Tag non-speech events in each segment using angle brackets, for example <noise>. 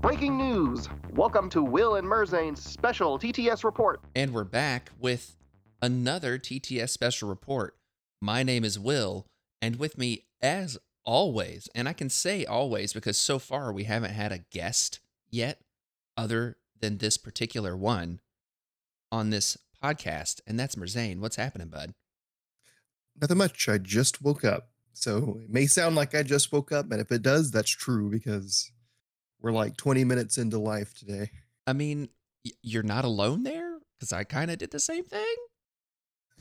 Breaking news! Welcome to Will and Merzane's special TTS report. And we're back with another TTS special report. My name is Will, and with me, as always, and I can say always because so far we haven't had a guest yet other than this particular one on this podcast, and that's Merzane. What's happening, bud? Nothing much. I just woke up. So it may sound like I just woke up, and if it does, that's true because we're like 20 minutes into life today. I mean, you're not alone there because I kind of did the same thing.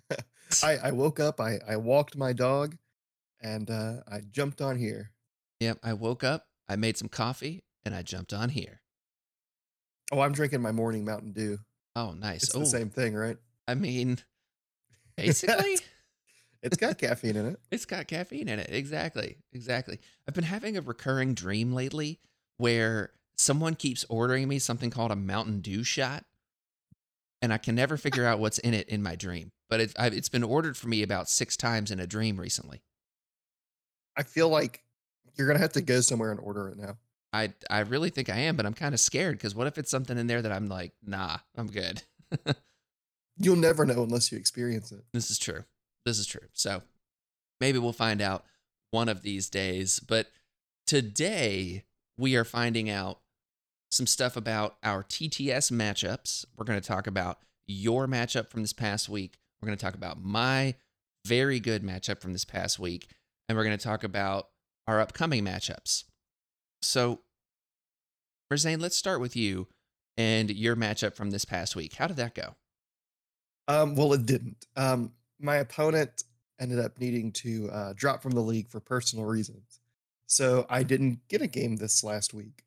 <laughs> I, I woke up, I, I walked my dog, and uh, I jumped on here. Yep, I woke up, I made some coffee, and I jumped on here. Oh, I'm drinking my morning Mountain Dew. Oh, nice. It's oh, the same thing, right? I mean, <laughs> basically, It's got caffeine in it. it's got caffeine in it. Exactly. Exactly. I've been having a recurring dream lately where someone keeps ordering me something called a Mountain Dew shot, and I can never figure out what's in it in my dream. But it, I've, it's been ordered for me about six times in a dream recently. I feel like you're gonna have to go somewhere and order it now. I I really think I am, but I'm kind of scared because what if it's something in there that I'm like, nah, I'm good. <laughs> You'll never know unless you experience it. This is true. This is true. So maybe we'll find out one of these days. But today we are finding out some stuff about our TTS matchups. We're going to talk about your matchup from this past week. We're going to talk about my very good matchup from this past week. And we're going to talk about our upcoming matchups. So, Merzane, let's start with you and your matchup from this past week. How did that go? Um, well, it didn't. Um, my opponent ended up needing to uh, drop from the league for personal reasons, so I didn't get a game this last week,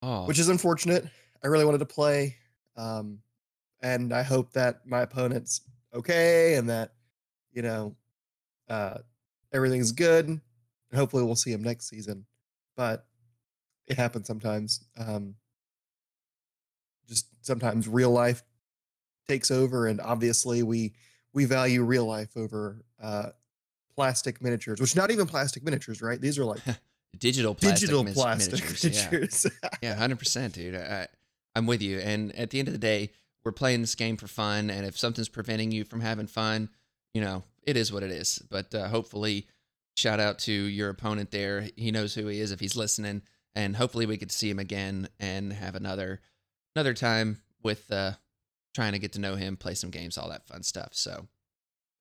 Oh, which is unfortunate. I really wanted to play, um, and I hope that my opponent's okay and that you know uh, everything's good. And hopefully, we'll see him next season. But it happens sometimes. Um, just sometimes real life takes over, and obviously we we value real life over uh, plastic miniatures, which not even plastic miniatures, right? These are like <laughs> digital plastic digital mis- plastic miniatures, yeah. miniatures. Yeah, <laughs> hundred percent, dude. I, I'm with you. And at the end of the day, we're playing this game for fun. And if something's preventing you from having fun, you know, it is what it is. But uh, hopefully, shout out to your opponent there. He knows who he is if he's listening. And hopefully, we get to see him again and have another another time with uh, trying to get to know him, play some games, all that fun stuff. So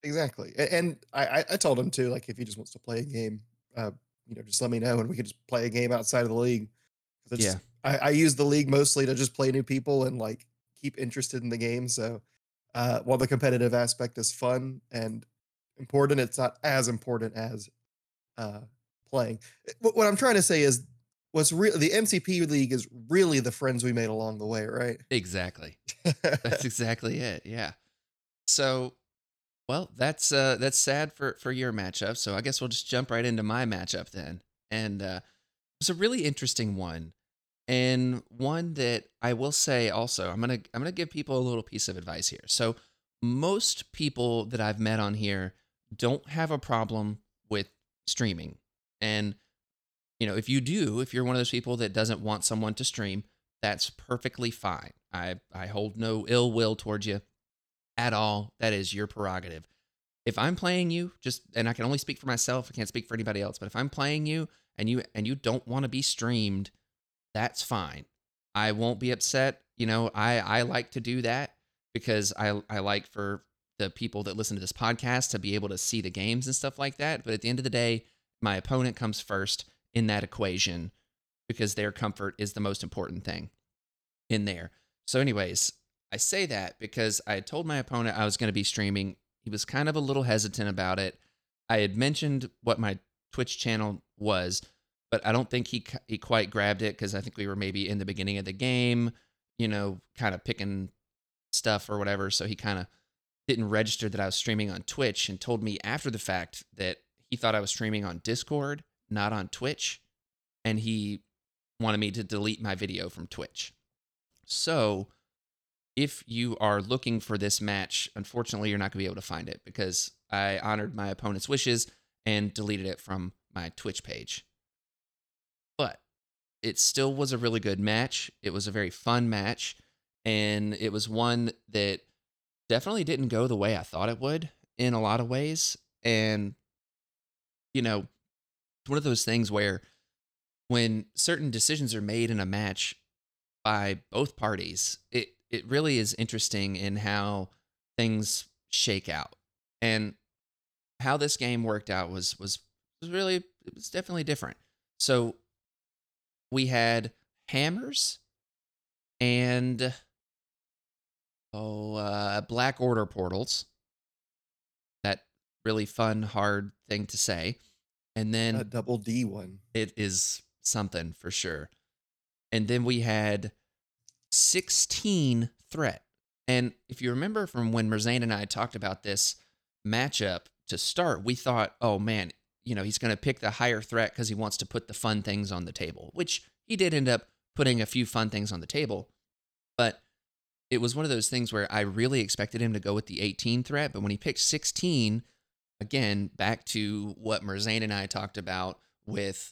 exactly. And I, I- told him too, like if he just wants to play a game, uh, you know, just let me know and we could just play a game outside of the league. it's- Yeah. I, I use the league mostly to just play new people and like keep interested in the game. So uh, while the competitive aspect is fun and important, it's not as important as uh, playing. What, what I'm trying to say is, what's real the MCP league is really the friends we made along the way, right? exactly. <laughs> That's exactly it. Yeah. So, well, that's uh that's sad for for your matchup. So I guess we'll just jump right into my matchup then. And uh it's a really interesting one. And one that I will say also, I'm to I'm going to give people a little piece of advice here. So, most people that I've met on here don't have a problem with streaming. And you know, if you do, if you're one of those people that doesn't want someone to stream, that's perfectly fine. I I hold no ill will towards you at all. That is your prerogative. If I'm playing you, just and I can only speak for myself, I can't speak for anybody else, but if I'm playing you and you and you don't want to be streamed, that's fine. I won't be upset. You know, I I like to do that because I I like for the people that listen to this podcast to be able to see the games and stuff like that. But at the end of the day, my opponent comes first in that equation because their comfort is the most important thing in there. So, anyways, I say that because I told my opponent I was going to be streaming. He was kind of a little hesitant about it. I had mentioned what my Twitch channel was, but I don't think he he quite grabbed it because I think we were maybe in the beginning of the game, you know, kind of picking stuff or whatever. So he kind of didn't register that I was streaming on Twitch and told me after the fact that he thought I was streaming on Discord, not on Twitch, and he wanted me to delete my video from Twitch. So if you are looking for this match, unfortunately, you're not going to be able to find it because I honored my opponent's wishes and deleted it from my Twitch page. But it still was a really good match. It was a very fun match. And it was one that definitely didn't go the way I thought it would in a lot of ways. And, you know, it's one of those things where when certain decisions are made in a match by both parties, it, it really is interesting in how things shake out. And how this game worked out was was was really it was definitely different. So we had hammers and oh uh, black order portals. That really fun hard thing to say. And then A double D one. it is something for sure. And then we had 16 threat. And if you remember from when Merzane and I talked about this matchup to start, we thought, oh man, you know, he's going to pick the higher threat because he wants to put the fun things on the table, which he did end up putting a few fun things on the table. But it was one of those things where I really expected him to go with the 18 threat. But when he picked 16, again, back to what Merzane and I talked about with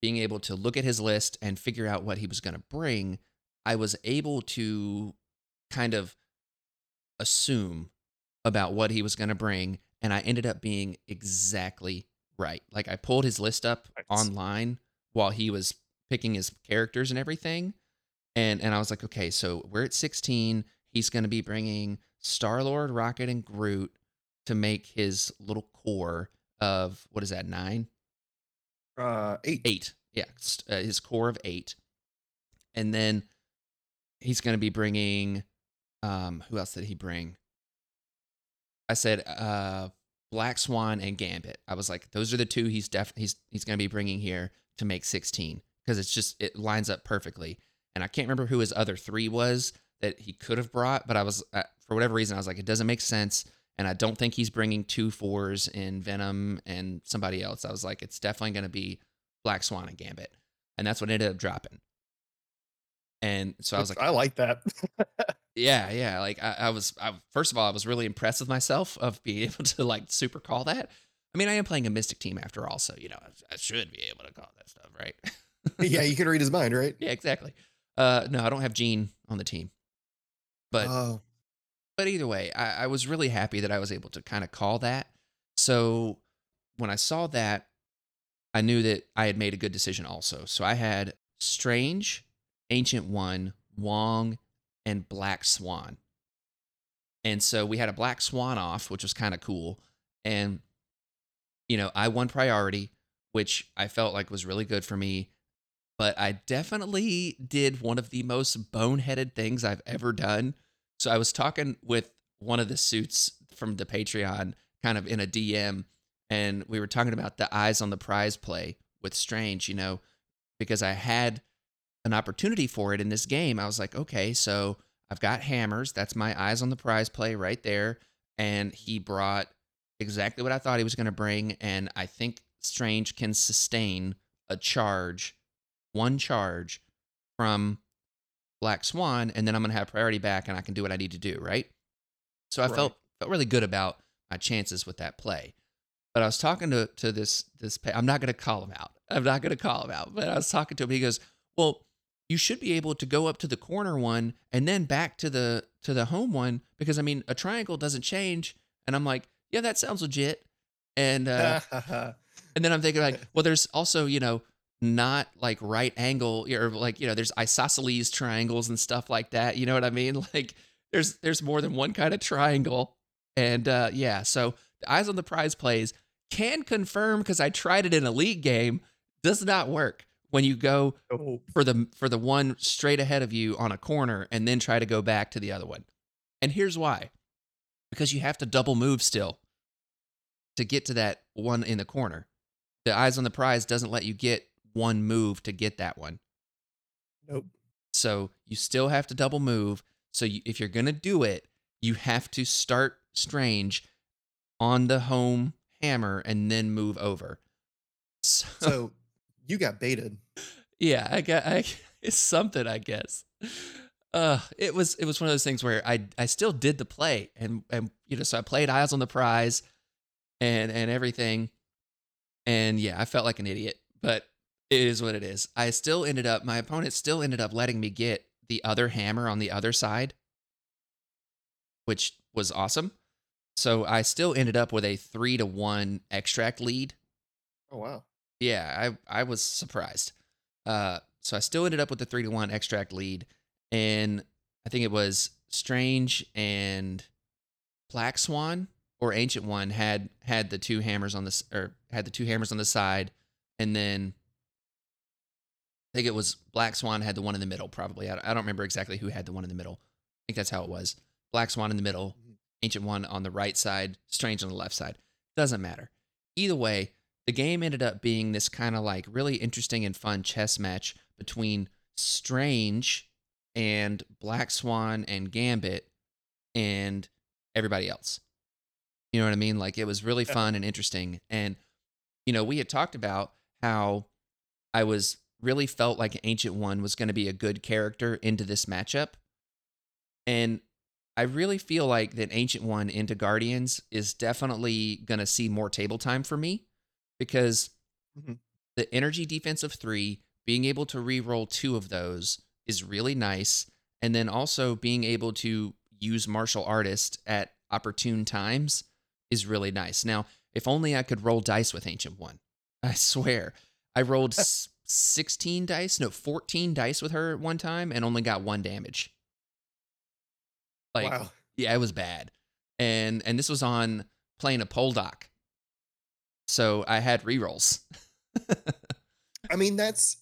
being able to look at his list and figure out what he was going to bring, I was able to kind of assume about what he was going to bring. And I ended up being exactly right. Like I pulled his list up Nice. online while he was picking his characters and everything. And, and I was like, okay, so we're at 16. He's going to be bringing Star Lord, Rocket, and Groot to make his little core of what is that, nine? Uh, eight. eight. Yeah, uh, his core of eight, and then he's going to be bringing. Um, who else did he bring? I said uh, Black Swan and Gambit. I was like, those are the two he's def he's he's going to be bringing here to make sixteen because it's just it lines up perfectly. And I can't remember who his other three was that he could have brought, but I was uh, for whatever reason I was like, it doesn't make sense. And I don't think he's bringing two fours in Venom and somebody else. I was like, it's definitely going to be Black Swan and Gambit. And that's what ended up dropping. And so I was like, I like that. <laughs> yeah, yeah. Like I, I was, I, first of all, I was really impressed with myself of being <laughs> able to like super call that. I mean, I am playing a Mystic team after all, so you know, I, I should be able to call that stuff, right? yeah, you can read his mind, right? <laughs> yeah, exactly. Uh, no, I don't have Jean on the team, but oh, but either way, I, I was really happy that I was able to kind of call that. So when I saw that, I knew that I had made a good decision also. So I had Strange, Ancient One, Wong, and Black Swan. And so we had a Black Swan off, which was kind of cool. And, you know, I won priority, which I felt like was really good for me. But I definitely did one of the most boneheaded things I've ever done. So I was talking with one of the suits from the Patreon, kind of in a DM, and we were talking about the eyes on the prize play with Strange, you know, because I had an opportunity for it in this game. I was like, okay, so I've got hammers. That's my eyes on the prize play right there. And he brought exactly what I thought he was going to bring. And I think Strange can sustain a charge, one charge from Black Swan, and then I'm going to have priority back and I can do what I need to do, right? So I Right. felt felt really good about my chances with that play. But I was talking to to this this I'm not going to call him out. I'm not going to call him out. But I was talking to him. He goes, "Well, you should be able to go up to the corner one and then back to the to the home one because I mean a triangle doesn't change." And I'm like, "Yeah, that sounds legit." And uh, <laughs> and then I'm thinking like, well, there's also you know not like right angle or like you know there's isosceles triangles and stuff like that. You know what I mean? <laughs> Like there's there's more than one kind of triangle. And uh, yeah, so the eyes on the prize plays can confirm because I tried it in a league game. Does not work when you go oh, for the for the one straight ahead of you on a corner and then try to go back to the other one. And here's why. Because you have to double move still to get to that one in the corner. The eyes on the prize doesn't let you get one move to get that one. nope. So you still have to double move. So you, if you're going to do it, you have to start strange on the home hammer and then move over. <laughs> So, So you got baited. yeah, I got I, <laughs> it's something I guess. uh it was it was one of those things where I I still did the play and and you know so I played Eyes on the Prize and and everything. And yeah, I felt like an idiot, but it is what it is. I still ended up my opponent still ended up letting me get the other hammer on the other side, which was awesome. So I still ended up with a 3 to 1 extract lead. Oh wow. Yeah, I I was surprised. Uh so I still ended up with the 3 to 1 extract lead and I think it was Strange and Black Swan or Ancient One had had the two hammers on this or had the two hammers on the side, and then I think it was Black Swan had the one in the middle. Probably I, I don't remember exactly who had the one in the middle. I think that's how it was. Black Swan in the middle, Mhm. Ancient One on the right side, Strange on the left side. Doesn't matter. Either way, the game ended up being this kind of like really interesting and fun chess match between Strange and Black Swan and Gambit and everybody else. You know what I mean? Like it was really fun and interesting. And, you know, we had talked about how I was really felt like Ancient One was going to be a good character into this matchup. And I really feel like that Ancient One into Guardians is definitely going to see more table time for me because Mhm. the energy defense of three, being able to re-roll two of those is really nice. And then also being able to use martial artist at opportune times is really nice. Now, if only I could roll dice with Ancient One. <laughs> I swear. I rolled <laughs> 16 dice, no, 14 dice with her at one time and only got one damage. Like, wow. yeah, it was bad. And and this was on playing a pole dock. So I had rerolls. <laughs> I mean, that's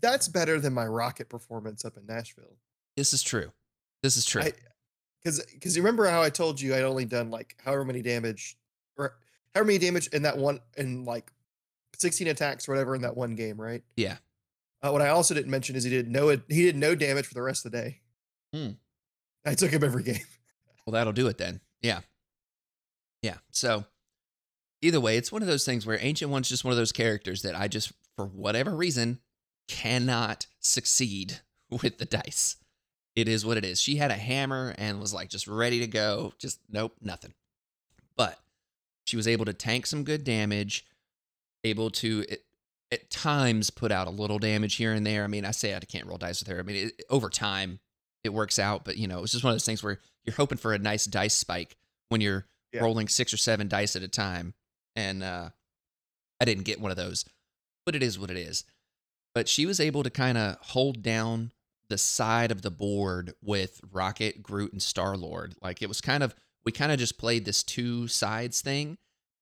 that's better than my rocket performance up in Nashville. this is true. This is true. Because because you remember how I told you I'd only done like however many damage or however many damage in that one in like 16 attacks or whatever in that one game, right? Yeah. Uh, what I also didn't mention is he did no he did no damage for the rest of the day. Hmm. I took him every game. <laughs> Well, that'll do it then. Yeah. Yeah. So either way, it's one of those things where Ancient One's just one of those characters that I just, for whatever reason, cannot succeed <laughs> with the dice. It is what it is. She had a hammer and was like just ready to go. Just nope, nothing. But she was able to tank some good damage, able to at, at times put out a little damage here and there. I mean, I say I can't roll dice with her. I mean, it, over time, it works out, but you know, it's just one of those things where you're hoping for a nice dice spike when you're Yeah. rolling six or seven dice at a time. And uh, I didn't get one of those, but it is what it is. But she was able to kind of hold down the side of the board with Rocket, Groot, and Star Lord. Like it was kind of, we kind of just played this two sides thing.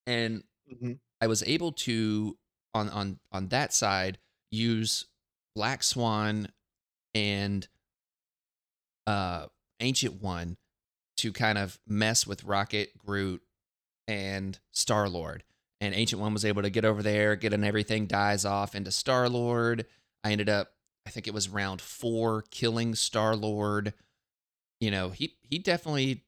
And Mhm. I was able to, on, on, on that side, use Black Swan and uh ancient one to kind of mess with rocket groot and star lord and ancient one was able to get over there get and everything dies off into star lord i ended up i think it was round four killing star lord you know he he definitely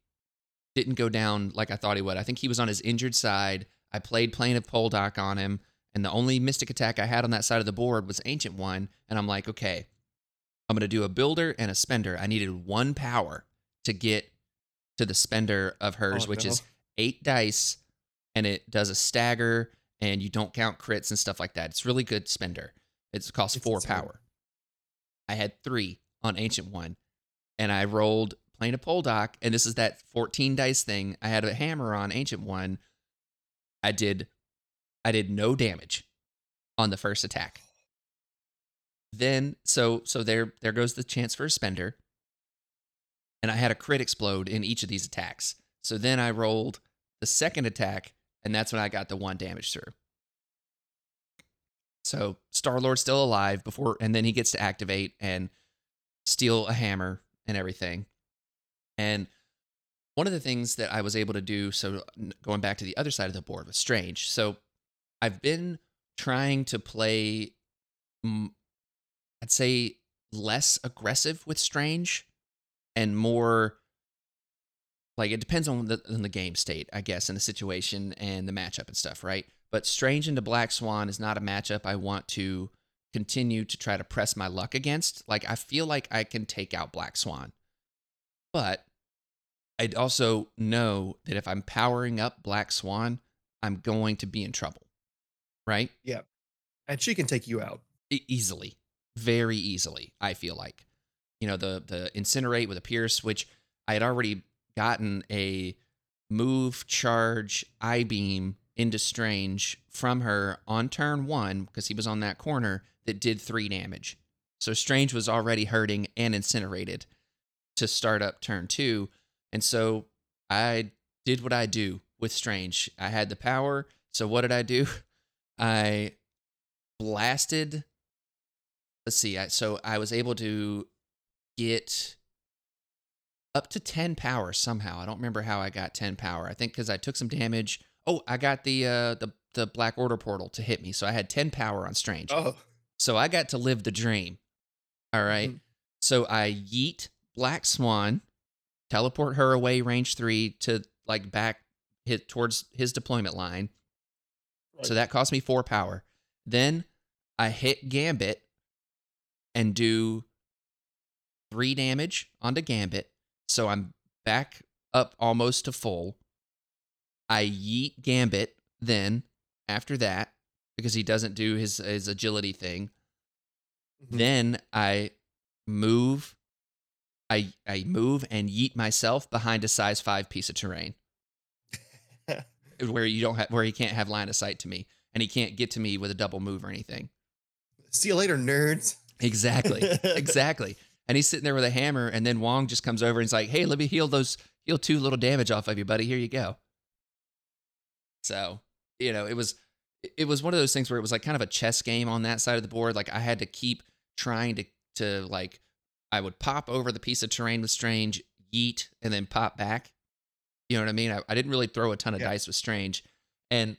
didn't go down like i thought he would. I think he was on his injured side i played plane of poldock on him and the only mystic attack i had on that side of the board was ancient one and i'm like okay I'm going to do a builder and a spender. I needed one power to get to the spender of hers, Oh, which no. is eight dice, and it does a stagger, and you don't count crits and stuff like that. It's really good spender. It costs It's four insane. power. I had three on Ancient One, and I rolled Plane of Poldock, and this is that 14 dice thing. I had a hammer on Ancient One. I did, I did no damage on the first attack. Then so so there there goes the chance for a spender. And i had a crit explode in each of these attacks. So then i rolled the second attack and that's when i got the one damage through. So star lord's still alive before and then he gets to activate and steal a hammer and everything. And one of the things that i was able to do so going back to the other side of the board was strange so i've been trying to play I'd say less aggressive with Strange and more like it depends on the on the game state, I guess, and the situation and the matchup and stuff, right? But Strange into Black Swan is not a matchup I want to continue to try to press my luck against. Like I feel like I can take out Black Swan. But I'd also know that if I'm powering up Black Swan, I'm going to be in trouble. Right? Yeah. And she can take you out. Easily. Very easily, I feel like. You know, the the incinerate with a pierce, which I had already gotten a move charge I beam into Strange from her on turn one, because he was on that corner, that did three damage. So Strange was already hurting and incinerated to start up turn two. And so I did what I do with Strange. I had the power. So what did I do? <laughs> I blasted. Let's see. I, so I was able to get up to 10 power somehow. I don't remember how I got 10 power. I think because I took some damage. Oh, I got the uh the the Black Order portal to hit me. So I had 10 power on Strange. Oh, So I got to live the dream. All right. Mhm. So I yeet Black Swan, teleport her away range three to like back hit towards his deployment line. So that cost me four power. Then I hit Gambit and do three damage onto Gambit. So I'm back up almost to full. I yeet Gambit then after that because he doesn't do his his agility thing. Mhm. Then I move I I move and yeet myself behind a size 5 piece of terrain <laughs> where you don't have where he can't have line of sight to me and he can't get to me with a double move or anything. See you later, nerds. Exactly. <laughs> exactly. And he's sitting there with a hammer and then Wong just comes over and he's like, "Hey, let me heal those heal two little damage off of you, buddy. Here you go." So, you know, it was it was one of those things where it was like kind of a chess game on that side of the board. Like I had to keep trying to to like I would pop over the piece of terrain with Strange, yeet, and then pop back. You know what I mean? I, I didn't really throw a ton of Yeah. dice with Strange. And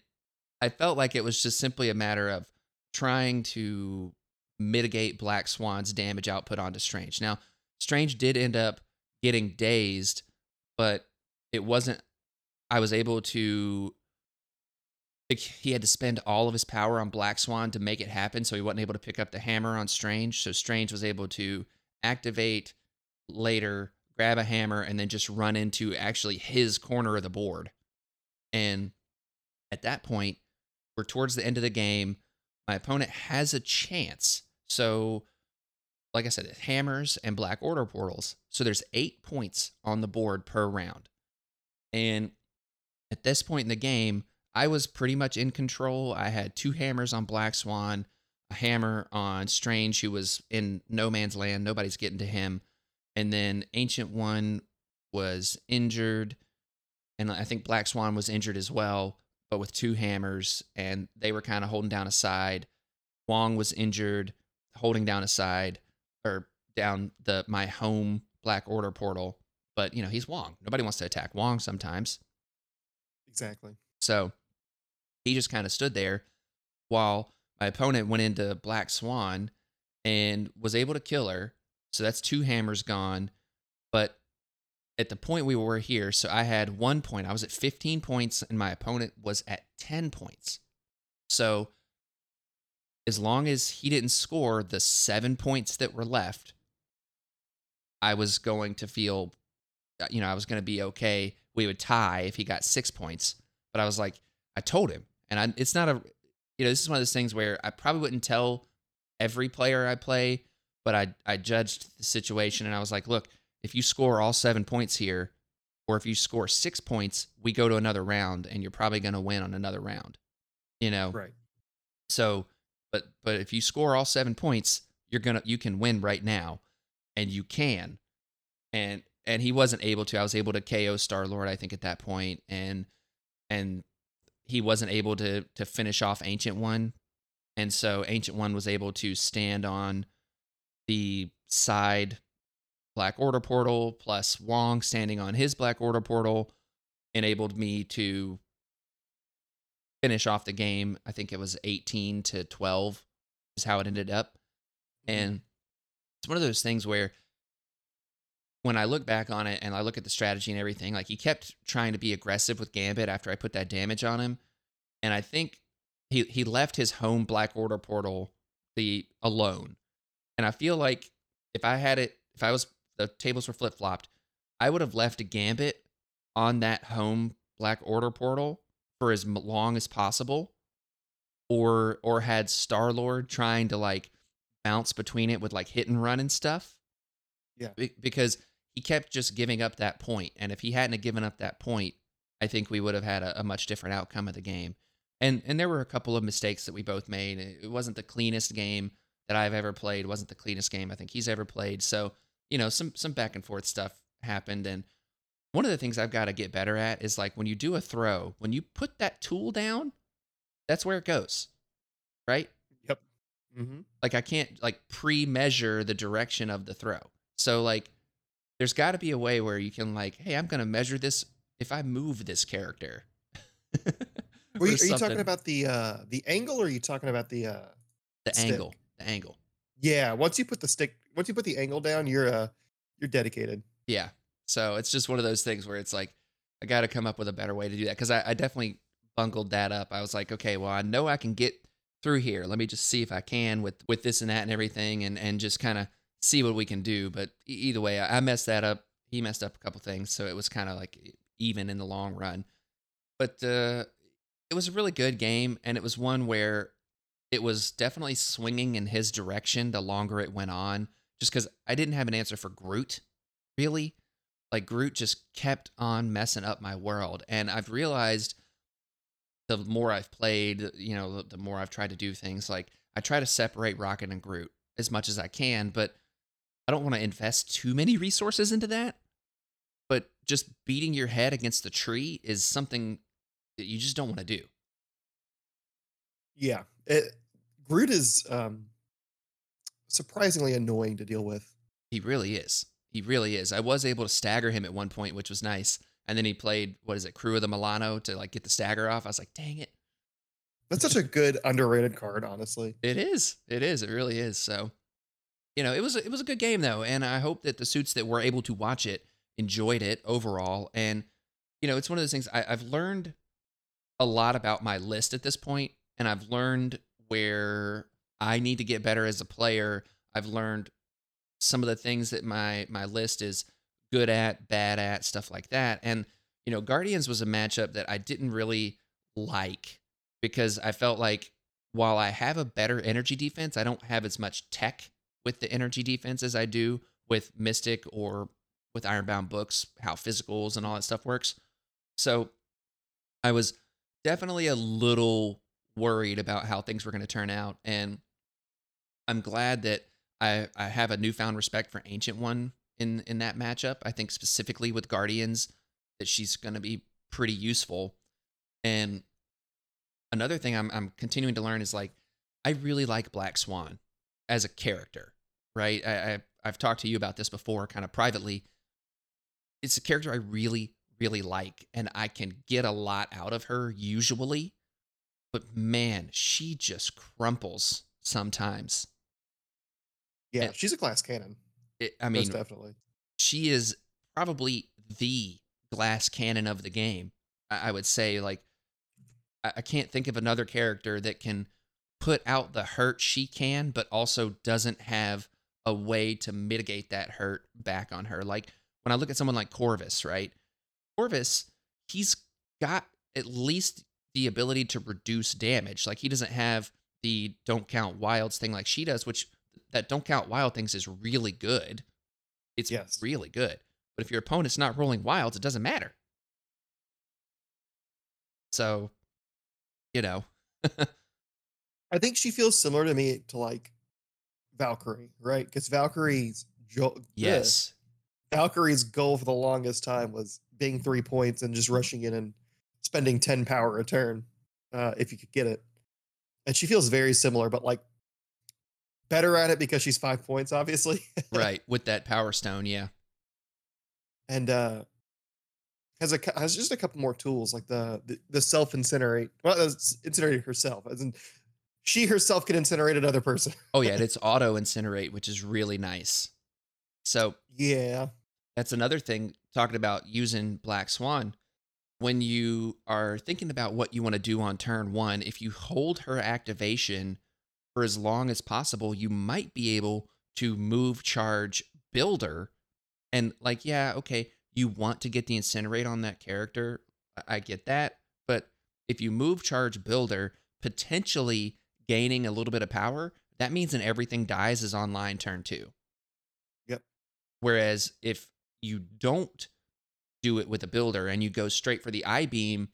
I felt like it was just simply a matter of trying to mitigate Black Swan's damage output onto Strange. Now, Strange did end up getting dazed, but it wasn't. I was able to. He had to spend all of his power on Black Swan to make it happen, so he wasn't able to pick up the hammer on Strange. So Strange was able to activate later, grab a hammer, and then just run into actually his corner of the board. And at that point, we're towards the end of the game. My opponent has a chance. So, like I said, it hammers and black order portals. So there's eight points on the board per round. And at this point in the game, I was pretty much in control. I had two hammers on Black Swan, hammer on Strange, who was in no man's land. Nobody's getting to him. And then Ancient One was injured. And I think Black Swan was injured as well, but with two hammers. And they were kind of holding down a side. Wong was injured, holding down a side or down the my home Black Order portal. But you know, he's Wong. Nobody wants to attack Wong sometimes. Exactly. So he just kind of stood there while my opponent went into Black Swan and was able to kill her. So that's two hammers gone. But at the point we were here, so I had one point. I was at 15 points and my opponent was at 10 points. So as long as he didn't score the seven points that were left, I was going to feel, uh, you know, I was going to be okay. We would tie if he got six points. But I was like, I told him, and I, it's not a, you know, this is one of those things where I probably wouldn't tell every player I play, but I I judged the situation and I was like, look, if you score all seven points here, or if you score six points, we go to another round, and you're probably going to win on another round, you know. Right. So, but but if you score all seven points, you're gonna you can win right now, and you can, and and he wasn't able to. I was able to KO Star Lord, I think, at that point, and and he wasn't able to to finish off Ancient One, and so Ancient One was able to stand on the side Black Order portal plus Wong standing on his Black Order portal enabled me to finish off the game. I think it was 18 to 12 is how it ended up. Mm-hmm. And it's one of those things where when I look back on it and I look at the strategy and everything, like he kept trying to be aggressive with Gambit after I put that damage on him. And I think he he left his home Black Order portal the alone. And I feel like if I had it, if I was the tables were flip flopped, I would have left a gambit on that home Black Order portal for as long as possible, or or had Star Lord trying to like bounce between it with like hit and run and stuff. Yeah, Be- because he kept just giving up that point, and if he hadn't given up that point, I think we would have had a, a much different outcome of the game. And and there were a couple of mistakes that we both made. It wasn't the cleanest game that I've ever played. It wasn't the cleanest game I think he's ever played. So you know, some some back and forth stuff happened, and one of the things I've got to get better at is like when you do a throw, when you put that tool down, that's where it goes, right? Yep. Mm-hmm. Like I can't like pre-measure the direction of the throw. So like there's got to be a way where you can like, hey, I'm going to measure this if I move this character. <laughs> Or you, are you talking about the uh the angle or are you talking about the uh the stick? angle? The angle. yeah, once you put the stick once you put the angle down, you're uh you're dedicated. Yeah. So it's just one of those things where it's like, I got to come up with a better way to do that because I, I definitely bungled that up. I was like, okay, well, I know I can get through here. Let me just see if I can with with this and that and everything, and and just kind of see what we can do. But either way, I, messed that up. He messed up a couple things, so it was kind of like even in the long run. But uh, it was a really good game, and it was one where it was definitely swinging in his direction the longer it went on. Just because I didn't have an answer for Groot, really like Groot just kept on messing up my world. And I've realized the more I've played, you know, the more I've tried to do things, like I try to separate Rocket and Groot as much as I can, but I don't want to invest too many resources into that. But just beating your head against the tree is something that you just don't want to do. Yeah. It Groot is um surprisingly annoying to deal with. He really is. He really is. I was able to stagger him at one point, which was nice. And then he played, what is it, Crew of the Milano to like get the stagger off. I was like, dang it. That's such a good underrated card, honestly. It is. It is. It really is. So, you know, it was it was a good game though, and I hope that the suits that were able to watch it enjoyed it overall. And you know, it's one of those things I, I've learned a lot about my list at this point, and I've learned where I need to get better as a player. I've learned some of the things that my my list is good at, bad at, stuff like that. And you know, Guardians was a matchup that I didn't really like because I felt like while I have a better energy defense, I don't have as much tech with the energy defense as I do with Mystic or with Ironbound books, how physicals and all that stuff works. So I was definitely a little worried about how things were going to turn out. And I'm glad that I, I have a newfound respect for Ancient One in, in that matchup. I think specifically with Guardians that she's going to be pretty useful. And another thing I'm I'm continuing to learn is like I really like Black Swan as a character, right? I, I I've talked to you about this before, kind of privately. It's a character I really really like, and I can get a lot out of her usually, but man, she just crumples sometimes. Yeah, And- she's a glass cannon. It, I Most mean, definitely. she is probably the glass cannon of the game. I, I would say, like, I, I can't think of another character that can put out the hurt she can, but also doesn't have a way to mitigate that hurt back on her. Like when I look at someone like Corvus, right? Corvus, he's got at least the ability to reduce damage. Like he doesn't have the don't count wilds thing like she does, which that don't count wild things is really good. It's Yes. really good. But if your opponent's not rolling wilds, it doesn't matter. So, you know, <laughs> I think she feels similar to me to like Valkyrie, right? Because Valkyrie's jo- yes. ugh, Valkyrie's goal for the longest time was being three points and just rushing in and spending 10 power a turn uh, if you could get it. And she feels very similar, but like better at it because she's five points, obviously. <laughs> right. With that power stone, yeah. and uh has a has just a couple more tools like the the, the self incinerate well that's incinerate herself as in she herself can incinerate another person <laughs> Oh yeah, and it's auto incinerate, which is really nice. So yeah that's another thing talking about using Black Swan. When you are thinking about what you want to do on turn one, if you hold her activation for as long as possible, you might be able to move charge builder. And like, yeah, okay, you want to get the incinerate on that character. I get that. But if you move charge builder, potentially gaining a little bit of power, that means an everything dies is online turn two. Yep. Whereas if you don't do it with a builder and you go straight for the I beam,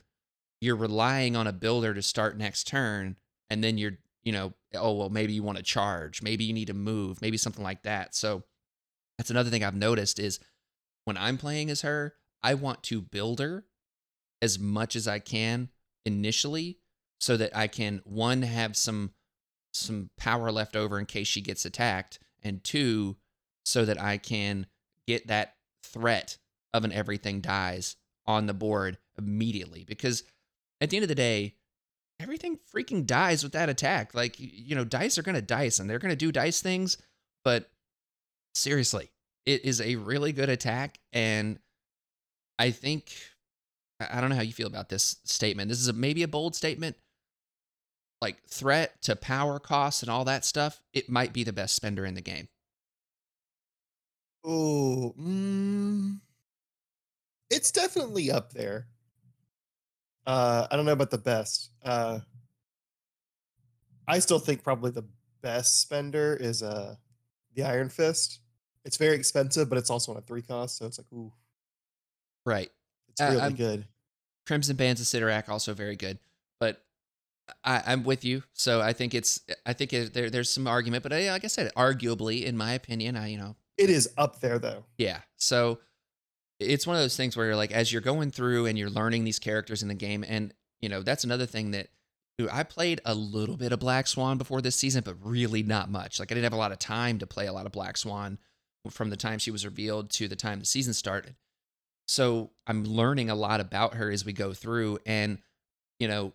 you're relying on a builder to start next turn, and then you're, you know, oh well, maybe you want to charge, maybe you need to move, maybe something like that. So that's another thing I've noticed is when I'm playing as her, I want to build her as much as I can initially so that I can one have some some power left over in case she gets attacked and two so that I can get that threat of an everything dies on the board immediately. Because at the end of the day everything freaking dies with that attack. Like you know dice are going to dice and they're going to do dice things but seriously it is a really good attack and i think i don't know how you feel about this statement. This is a, maybe a bold statement like threat to power costs and all that stuff it might be the best spender in the game Oh, mm, it's definitely up there. Uh, I don't know about the best. Uh, I still think probably the best spender is uh the Iron Fist. It's very expensive, but it's also on a three cost, so it's like ooh, right it's Uh, really I'm- good. Crimson Bands of Cyttorak also very good, I, I'm with you. So I think it's I think it, there there's some argument, but uh, I, like I said, arguably, in my opinion, I you know It is up there though. yeah. So it's one of those things where you're like, as you're going through and you're learning these characters in the game, and you know that's another thing that dude, I played a little bit of Black Swan before this season, but really not much. Like I didn't have a lot of time to play a lot of Black Swan from the time she was revealed to the time the season started. So I'm learning a lot about her as we go through, and you know,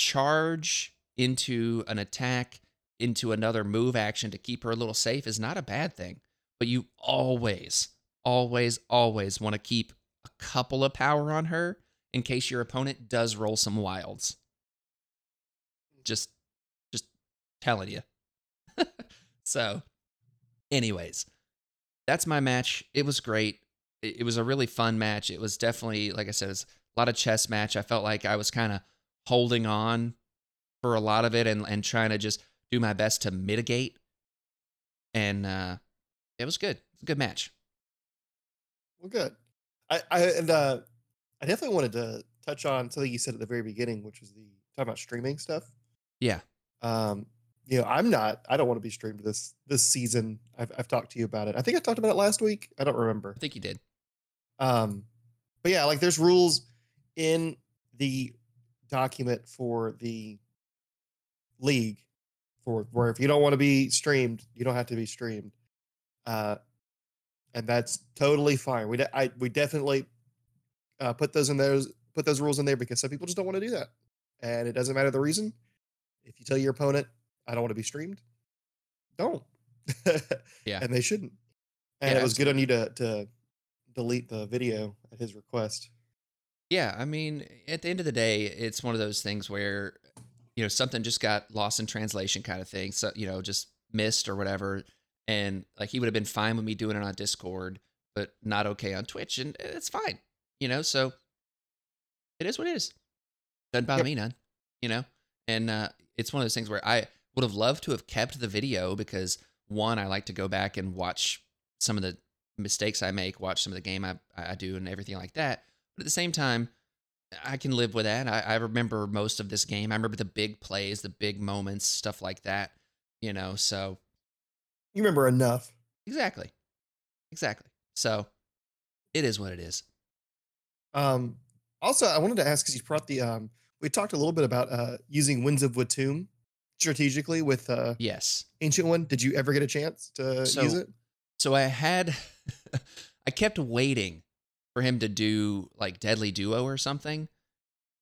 charge into an attack into another move action to keep her a little safe is not a bad thing. But you always, always, always want to keep a couple of power on her in case your opponent does roll some wilds. Just, just telling you. <laughs> so, anyways, that's my match. It was great. It, it was a really fun match. It was definitely, like I said, it's a lot of chess match. I felt like I was kind of holding on for a lot of it and, and trying to just do my best to mitigate. And uh, it was good. It's a good match. Well, good. I, I and uh, I definitely wanted to touch on something you said at the very beginning, which was the talking about streaming stuff. Yeah. Um, you know, I'm not. I don't want to be streamed this this season. I've I've talked to you about it. I think I talked about it last week. I don't remember. I think you did. Um, but yeah, like there's rules in the document for the league for where if you don't want to be streamed, you don't have to be streamed. Uh, and that's totally fine. We de- I we definitely uh, put those in those put those rules in there because some people just don't want to do that, and it doesn't matter the reason. If you tell your opponent, "I don't want to be streamed," don't. <laughs> Yeah. and they shouldn't. And Yeah, it was good on you to to delete the video at his request. Yeah, I mean, at the end of the day, it's one of those things where you know something just got lost in translation, kind of thing. So you know, just missed or whatever, and like he would have been fine with me doing it on Discord, but not okay on Twitch, and it's fine, you know. So it is what it is. Doesn't bother me none, you know. And uh, it's one of those things where I would have loved to have kept the video because one, I like to go back and watch some of the mistakes I make, watch some of the game I I do, and everything like that. But at the same time, I can live with that. I, I remember most of this game. I remember the big plays, the big moments, stuff like that. You know, so You remember enough. exactly, exactly. So it is what it is. Um, also, I wanted to ask because you brought the um, we talked a little bit about uh, using Winds of Watoomb strategically with uh, Yes. Ancient One. Did you ever get a chance to So- use it? So I had, <laughs> I kept waiting for him to do like Deadly Duo or something,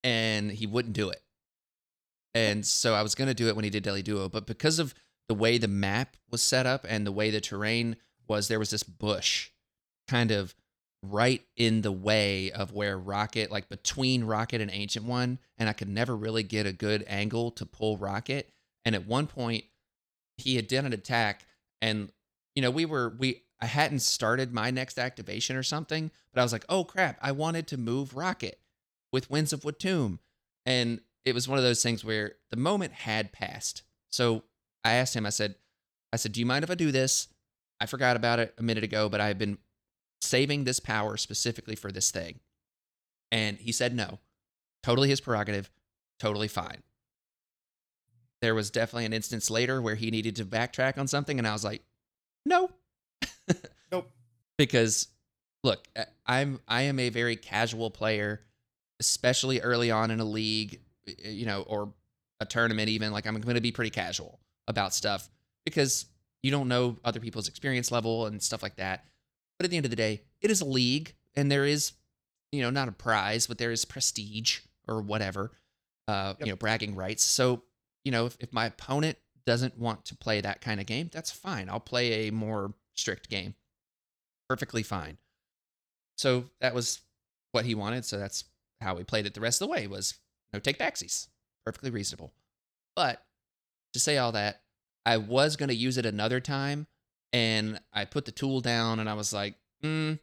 and he wouldn't do it. And so I was going to do it when he did Deadly Duo, but because of the way the map was set up and the way the terrain was, there was this bush kind of right in the way of where Rocket, like between Rocket and Ancient One, and I could never really get a good angle to pull Rocket. And at one point, he had done an attack and you know we were we i hadn't started my next activation or something but i was like oh crap i wanted to move rocket with winds of Watoomb. and it was one of those things where the moment had passed. So i asked him i said i said do you mind if i do this? I forgot about it a minute ago but i've been saving this power specifically for this thing. And he said no. Totally his prerogative. Totally fine. There was definitely an instance later where he needed to backtrack on something and i was like no Nope. because look I- i'm i am a very casual player especially early on in a league you know or a tournament even like i'm going to be pretty casual about stuff because you don't know other people's experience level and stuff like that but at the end of the day it is a league and there is you know not a prize but there is prestige or whatever uh Yep. you know bragging rights so you know if, if my opponent doesn't want to play that kind of game that's fine i'll play a more strict game perfectly fine. So that was what he wanted so that's how we played it the rest of the way was no take backsies. Perfectly reasonable. But to say all that i was going to use it another time and i put the tool down and i was like mm,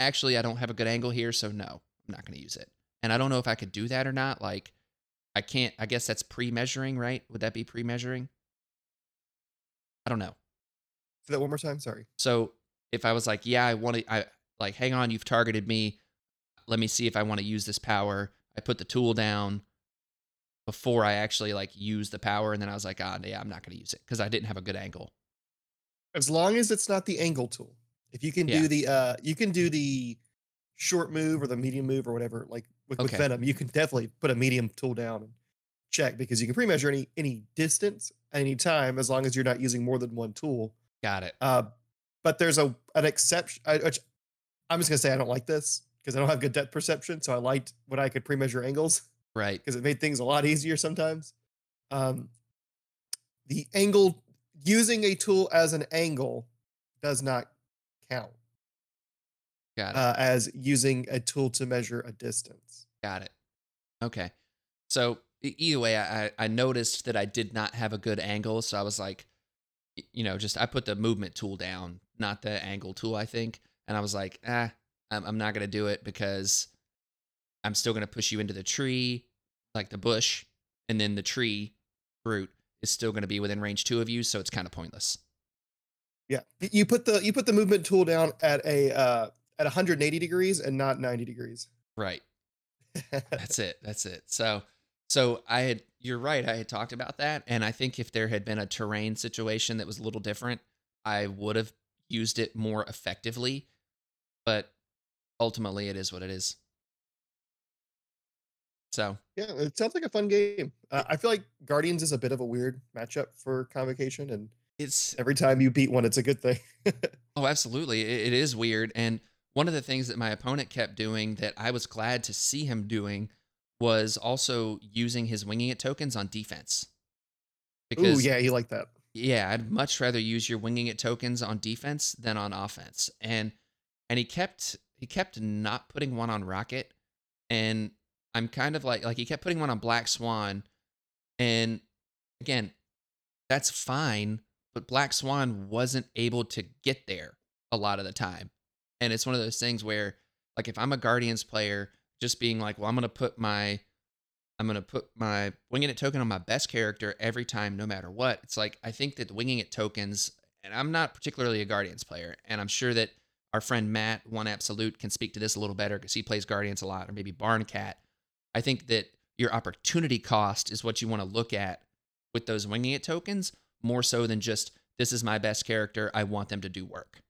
actually i don't have a good angle here so no i'm not going to use it. And i don't know if i could do that or not like i can't i guess that's pre-measuring right? Would that be pre-measuring? I don't know. Say that one more time. Sorry. so if I was like, yeah, I want to, I like, hang on, you've targeted me. Let me see if I want to use this power. I put the tool down before I actually like use the power, and then I was like, ah, yeah, I'm not going to use it because I didn't have a good angle. As long as it's not the angle tool. If you can Yeah. do the uh you can do the short move or the medium move or whatever, like with, with Venom, you can definitely put a medium tool down and check because you can pre-measure any any distance at any time as long as you're not using more than one tool. Got it. Uh, but there's a an exception. I, which I'm just gonna say I don't like this because I don't have good depth perception. So I liked when I could pre-measure angles Right. because it made things a lot easier sometimes. Um, the angle using a tool as an angle does not count Got it. uh, as using a tool to measure a distance. Got it. Okay. So either way, I I noticed that I did not have a good angle, so I was like, you know, just I put the movement tool down, not the angle tool, I think, and I was like, ah, I'm, I'm not gonna do it because I'm still gonna push you into the tree, like the bush, and then the tree root is still gonna be within range two of you, so it's kind of pointless. Yeah, you put the you put the movement tool down at a uh, at 180 degrees and not 90 degrees. Right. <laughs> That's it. That's it. So, so I had, you're right. I had talked about that. And I think if there had been a terrain situation that was a little different, I would have used it more effectively. But ultimately, it is what it is. So, Yeah, it sounds like a fun game. Uh, I feel like Guardians is a bit of a weird matchup for Convocation, and it's, every time you beat one, it's a good thing. <laughs> oh, absolutely. It, it is weird. And one of the things that my opponent kept doing that I was glad to see him doing was also using his winging it tokens on defense. Ooh, yeah, he liked that. Yeah, I'd much rather use your winging it tokens on defense than on offense. And and he kept he kept not putting one on Rocket, and I'm kind of like like he kept putting one on Black Swan, and again, that's fine, but Black Swan wasn't able to get there a lot of the time, and it's one of those things where like if I'm a Guardians player, just being like, well, I'm gonna put my I'm gonna put my winging it token on my best character every time, no matter what. It's like I think that winging it tokens, and I'm not particularly a Guardians player, and I'm sure that our friend Matt, One Absolute, can speak to this a little better because he plays Guardians a lot, or maybe Barncat. I think that your opportunity cost is what you want to look at with those winging it tokens, more so than just this is my best character. I want them to do work.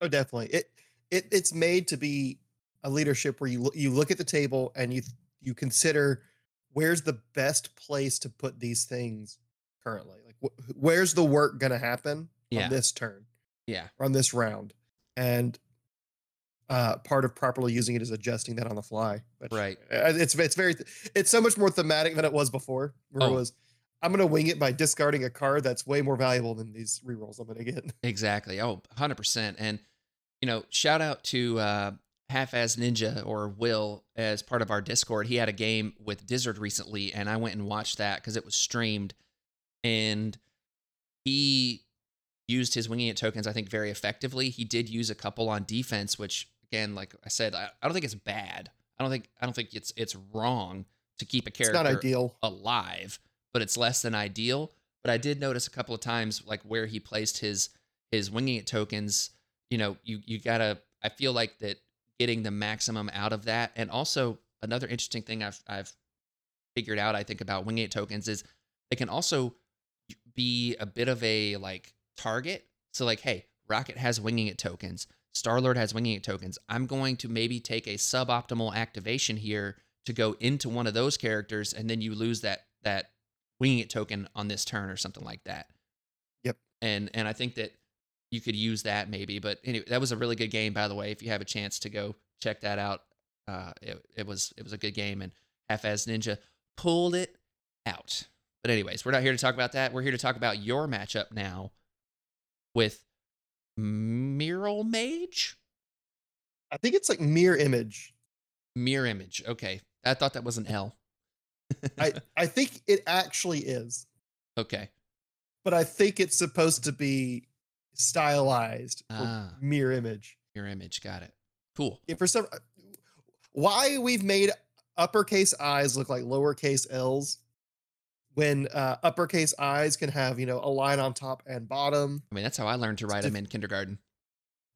Oh, definitely. It it it's made to be a leadership where you you look at the table and you you consider where's the best place to put these things currently. Like wh- where's the work going to happen Yeah. on this turn Yeah. on this round, and uh, part of properly using it is adjusting that on the fly. Which, Right. uh, It's it's very it's so much more thematic than it was before. Where Oh. it was I'm going to wing it by discarding a card that's way more valuable than these rerolls I'm going to get. Exactly. Oh, 100%. And, you know, shout out to uh, Half-Ass Ninja or Will as part of our Discord. He had a game with Dizzard recently, and I went and watched that because it was streamed. And he used his winging it tokens, I think, very effectively. He did use a couple on defense, which again, like I said, I, I don't think it's bad. I don't think I don't think it's it's wrong to keep a It's character not ideal. alive, but it's less than ideal. But I did notice a couple of times like where he placed his his winging it tokens. You know, you you gotta. I feel like that getting the maximum out of that, and also another interesting thing I've I've figured out. I think about winging it tokens is they can also be a bit of a like target. So like, hey, Rocket has winging it tokens. Star Lord has winging it tokens. I'm going to maybe take a suboptimal activation here to go into one of those characters, and then you lose that that winging it token on this turn or something like that. Yep. And and I think that you could use that maybe. But anyway, that was a really good game, by the way. If you have a chance to go check that out, uh, it, it was it was a good game, and Half-Ass Ninja pulled it out. But anyways, we're not here to talk about that. We're here to talk about your matchup now with Mural Mage. I think it's like mirror image. Mirror Image. Okay, I thought that was an L. I <laughs> I think it actually is, okay. but I think it's supposed to be stylized Ah. mirror image. Mirror Image. Got it. Cool. Yeah, for some why we've made uppercase I's look like lowercase L's when uh, uppercase I's can have you know a line on top and bottom. I mean, that's how I learned to write them in kindergarten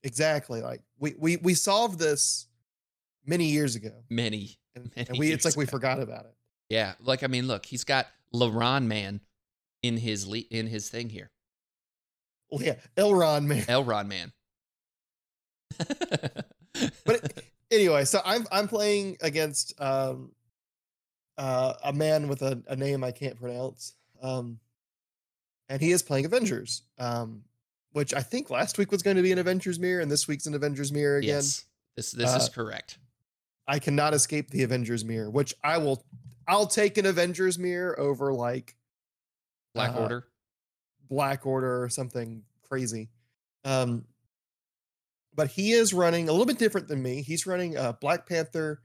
Exactly. Like we we we solved this many years ago, many. and, <laughs> Many and we it's like we forgot about it. Yeah, like I mean, look, he's got LeBron man in his le- in his thing here. Well, <laughs> yeah, Elron man. Elrond man. <laughs> But anyway, so I'm I'm playing against um uh a man with a, a name I can't pronounce. Um and he is playing Avengers. Um which I think last week was going to be an Avengers mirror and this week's an Avengers mirror again. yes, this this is Uh, correct. I cannot escape the Avengers mirror, which I will I'll take an Avengers mirror over like Black uh, Order. Black Order or something crazy. Um, but he is running a little bit different than me. He's running uh, Black Panther,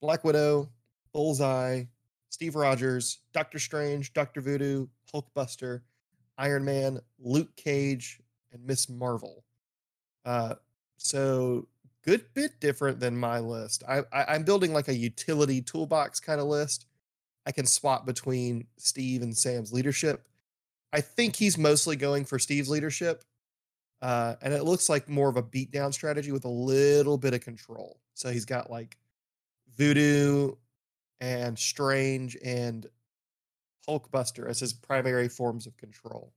Black Widow, Bullseye, Steve Rogers, Doctor Strange, Doctor Voodoo, Hulkbuster, Iron Man, Luke Cage, and Miss Marvel. Uh, so good bit different than my list. I, I I'm building like a utility toolbox kind of list. I can swap between Steve and Sam's leadership. I think he's mostly going for Steve's leadership. Uh, and it looks like more of a beatdown strategy with a little bit of control. So he's got like Voodoo and Strange and Hulkbuster as his primary forms of control.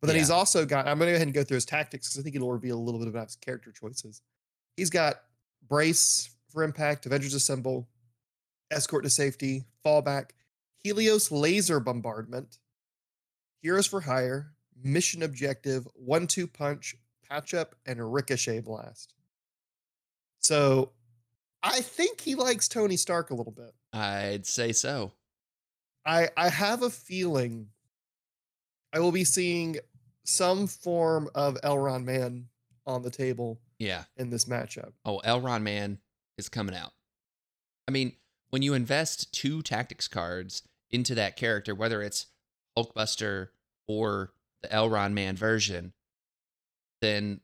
But then he's also got, I'm going to go ahead and go through his tactics because I think it'll reveal a little bit about his character choices. He's got Brace for Impact, Avengers Assemble, Escort to Safety, Fallback, Helios Laser Bombardment, Heroes for Hire, Mission Objective, One Two Punch, Patch Up, and Ricochet Blast. So I think he likes Tony Stark a little bit. I'd say so. I I have a feeling I will be seeing some form of Elron Man on the table Yeah. in this matchup. Oh, Elrond man is coming out. I mean, when you invest two tactics cards into that character, whether it's Hulkbuster or the Elrond man version, then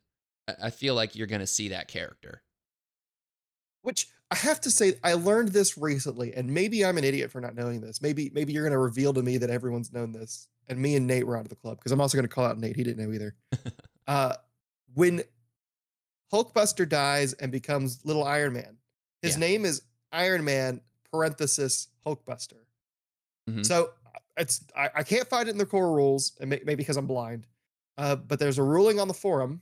I feel like you're going to see that character. Which I have to say, I learned this recently, and maybe I'm an idiot for not knowing this. Maybe maybe you're going to reveal to me that everyone's known this, and me and Nate were out of the club because I'm also going to call out Nate. He didn't know either. <laughs> uh, when Hulkbuster dies and becomes Little Iron Man, his Yeah. name is Iron Man parenthesis Hulkbuster. Mhm. So it's I, I can't find it in the core rules, and may, maybe because I'm blind. Uh, but there's a ruling on the forum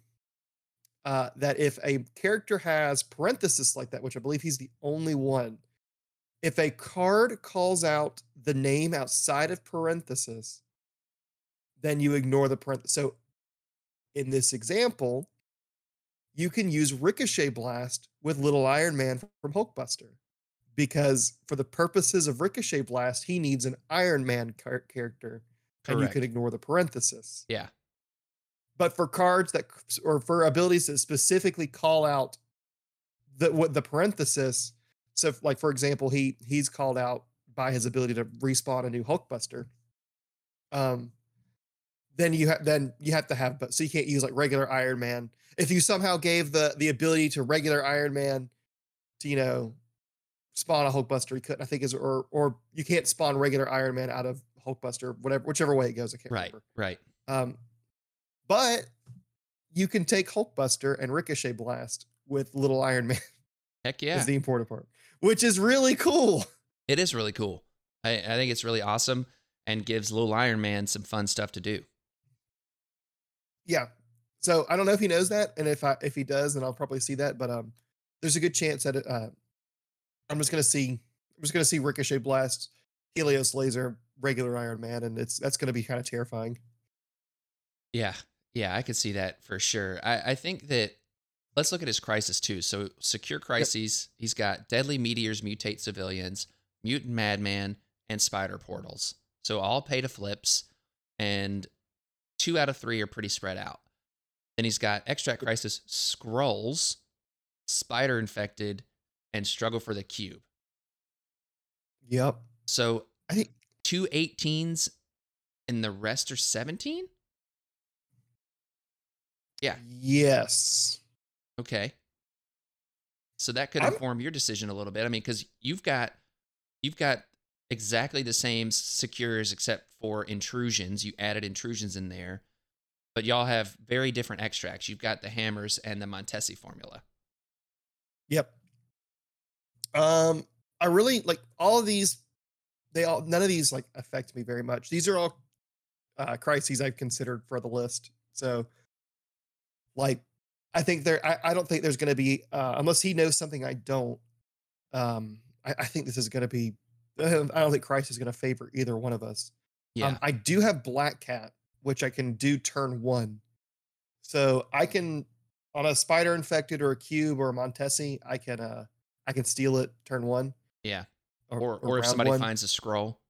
uh, that if a character has parenthesis like that, which I believe he's the only one, if a card calls out the name outside of parenthesis, then you ignore the parenthesis. So in this example, you can use Ricochet Blast with Little Iron Man from Hulkbuster because for the purposes of Ricochet Blast, he needs an Iron Man char- character, and you Correct. can ignore the parenthesis. Yeah. But for cards that or for abilities that specifically call out the what the parenthesis, so if, like for example, he he's called out by his ability to respawn a new Hulkbuster. Um, then you have then you have to have but so you can't use like regular Iron Man. If you somehow gave the the ability to regular Iron Man to you know spawn a Hulkbuster, he couldn't. I think is or or you can't spawn regular Iron Man out of Hulkbuster, whatever whichever way it goes. I can't Right, remember. right. Um, but you can take Hulkbuster and Ricochet Blast with Little Iron Man <laughs> Heck yeah. is the important part, which is really cool. It is really cool. I, I think it's really awesome and gives little Iron Man some fun stuff to do. Yeah. So I don't know if he knows that, and if I if he does, then I'll probably see that. But um, there's a good chance that uh, I'm just gonna see I'm just gonna see Ricochet Blast, Helios Laser, regular Iron Man, and it's that's gonna be kind of terrifying. Yeah, yeah, I could see that for sure. I, I think that let's look at his crisis too. So secure crises, he's got deadly meteors mutate civilians, mutant madman, and spider portals. So all pay to flips, and two out of three are pretty spread out. Then he's got extract crisis, scrolls, spider infected, and struggle for the cube. Yep. So I think two 18s and the rest are 17? Yeah. Yes. Okay. So that could I'm- inform your decision a little bit. I mean, because you've got you've got exactly the same secures except for intrusions. You added intrusions in there, but y'all have very different extracts. You've got the hammers and the Montesi formula. Yep. Um, I really like all of these. They all none of these like affect me very much. These are all uh, crises I've considered for the list. So, like, I think there. I, I don't think there's going to be uh, unless he knows something I don't. Um, I, I think this is going to be. <laughs> I don't think crisis is going to favor either one of us. Yeah. Um, I do have Black Cat, which I can do turn one. So I can on a spider infected or a cube or a Montesi, I can uh I can steal it turn one. yeah. Or or, if somebody one. finds a scroll.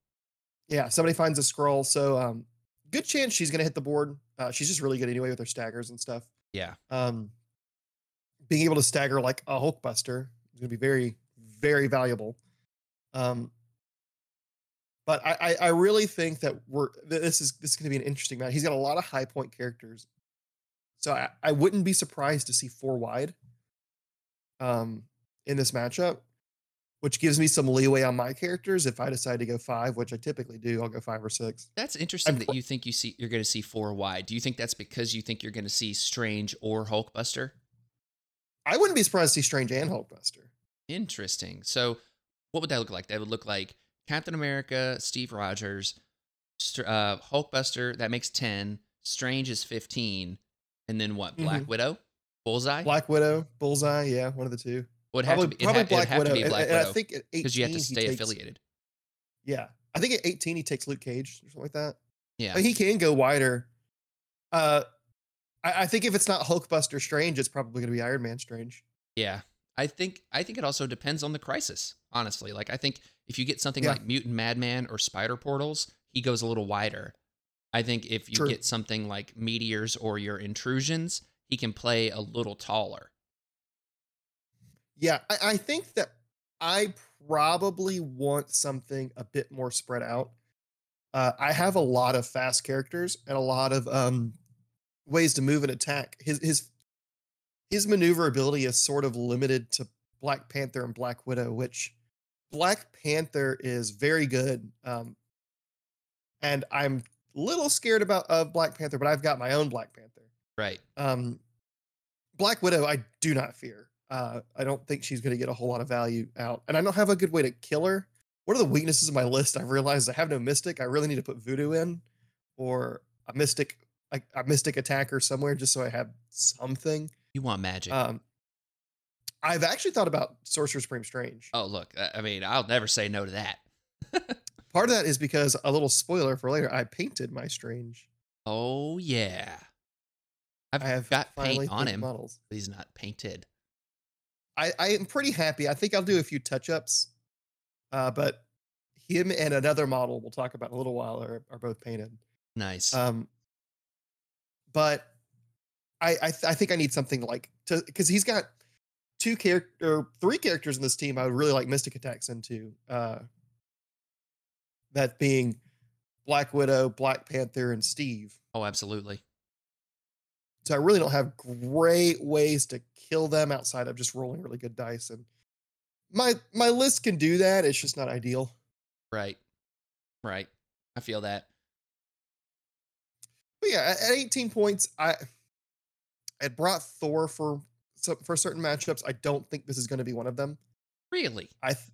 yeah, somebody finds a scroll. So um good chance she's gonna hit the board. Uh, she's just really good anyway with her staggers and stuff. Yeah. Um being able to stagger like a Hulkbuster is gonna be very, very valuable. Um but I, I, I really think that we're this is this is going to be an interesting match. He's got a lot of high point characters, so I, I wouldn't be surprised to see four wide, um, in this matchup, which gives me some leeway on my characters. If I decide to go five, which I typically do, I'll go five or six. That's interesting I'm that you think you see you're going to see four wide. Do you think that's because you think you're going to see Strange or Hulkbuster? I wouldn't be surprised to see Strange and Hulkbuster. Interesting. So, what would that look like? That would look like Captain America, Steve Rogers, uh, Hulkbuster. That makes ten. Strange is fifteen, and then what? Black Mhm. Widow, Bullseye. Black Widow, Bullseye, yeah, one of the two. Would have Probably, to be, it probably ha- Black have Widow. to be and- Black and I Widow think at 18, because you have to stay takes- affiliated. Yeah, I think at 18 he takes Luke Cage or something like that. Yeah. But he can go wider. Uh, I, I think if it's not Hulkbuster Strange, it's probably going to be Iron Man Strange. Yeah. I think I think it also depends on the crisis, honestly. Like I think if you get something Yeah. like Mutant Madman or Spider Portals, he goes a little wider. I think if you True. get something like Meteors or your Intrusions, he can play a little taller. Yeah, I, I think that I probably want something a bit more spread out. Uh, I have a lot of fast characters and a lot of um, ways to move and attack. His his his maneuverability is sort of limited to Black Panther and Black Widow, which Black Panther is very good. Um, and I'm a little scared about of Black Panther, but I've got my own Black Panther. Right. Um, Black Widow, I do not fear. Uh, I don't think she's going to get a whole lot of value out, and I don't have a good way to kill her. One of the weaknesses of my list, I've realized I have no mystic. I really need to put voodoo in, or a mystic, a, a mystic attacker somewhere, just so I have something. You want magic. Um, I've actually thought about Sorcerer Supreme Strange. oh, look. I- mean, I'll never say no to that. <laughs> Part of that is because a little spoiler for later. I painted my Strange. Oh, yeah. I've I have got paint on him, models. but he's not painted. I, I am pretty happy. I think I'll do a few touch ups, uh, but him and another model we'll talk about in a little while are, are both painted. Nice. Um, but I I, th- I think I need something like to because he's got two character three characters in this team I would really like Mystic attacks into. Uh, that being Black Widow, Black Panther, and Steve. Oh, absolutely. So I really don't have great ways to kill them outside of just rolling really good dice. And my my list can do that. It's just not ideal. Right. Right. I feel that. But yeah, at, at 18 points, I I brought Thor for for certain matchups. I don't think this is going to be one of them. Really? I th-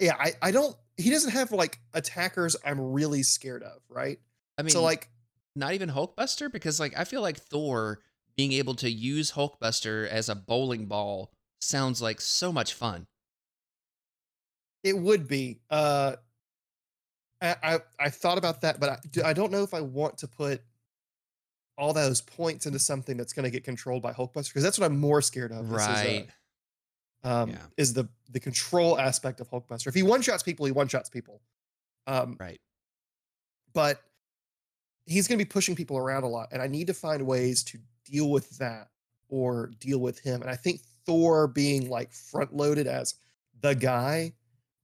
yeah, I I don't. He doesn't have like attackers I'm really scared of, right? I mean, so like not even Hulkbuster because like I feel like Thor being able to use Hulkbuster as a bowling ball sounds like so much fun. It would be. Uh, I I, I thought about that, but I, I don't know if I want to put all those points into something that's going to get controlled by Hulkbuster because that's what I'm more scared of. This is, uh, Right. um, Yeah. is the the control aspect of Hulkbuster. If he one shots people, he one shots people. Um, Right. but he's going to be pushing people around a lot and i need to find ways to deal with that or deal with him and i think thor being like front loaded as the guy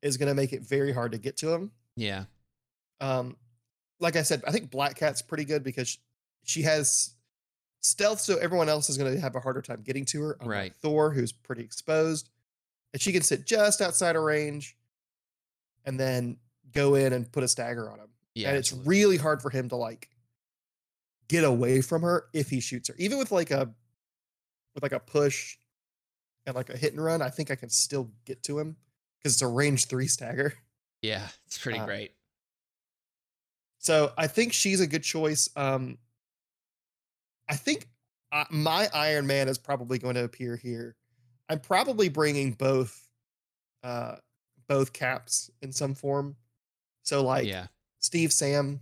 is going to make it very hard to get to him Yeah. um like i said i think black cat's pretty good because she has stealth so everyone else is going to have a harder time getting to her Right. thor who's pretty exposed and she can sit just outside of range and then go in and put a stagger on him Yeah. and it's absolutely. really hard for him to like get away from her if he shoots her even with like a with like a push and like a hit and run i think i can still get to him because it's a range three stagger Yeah. It's pretty um, great. so i think she's a good choice um i think uh, my iron man is probably going to appear here i'm probably bringing both uh both caps in some form so like yeah. Steve Sam,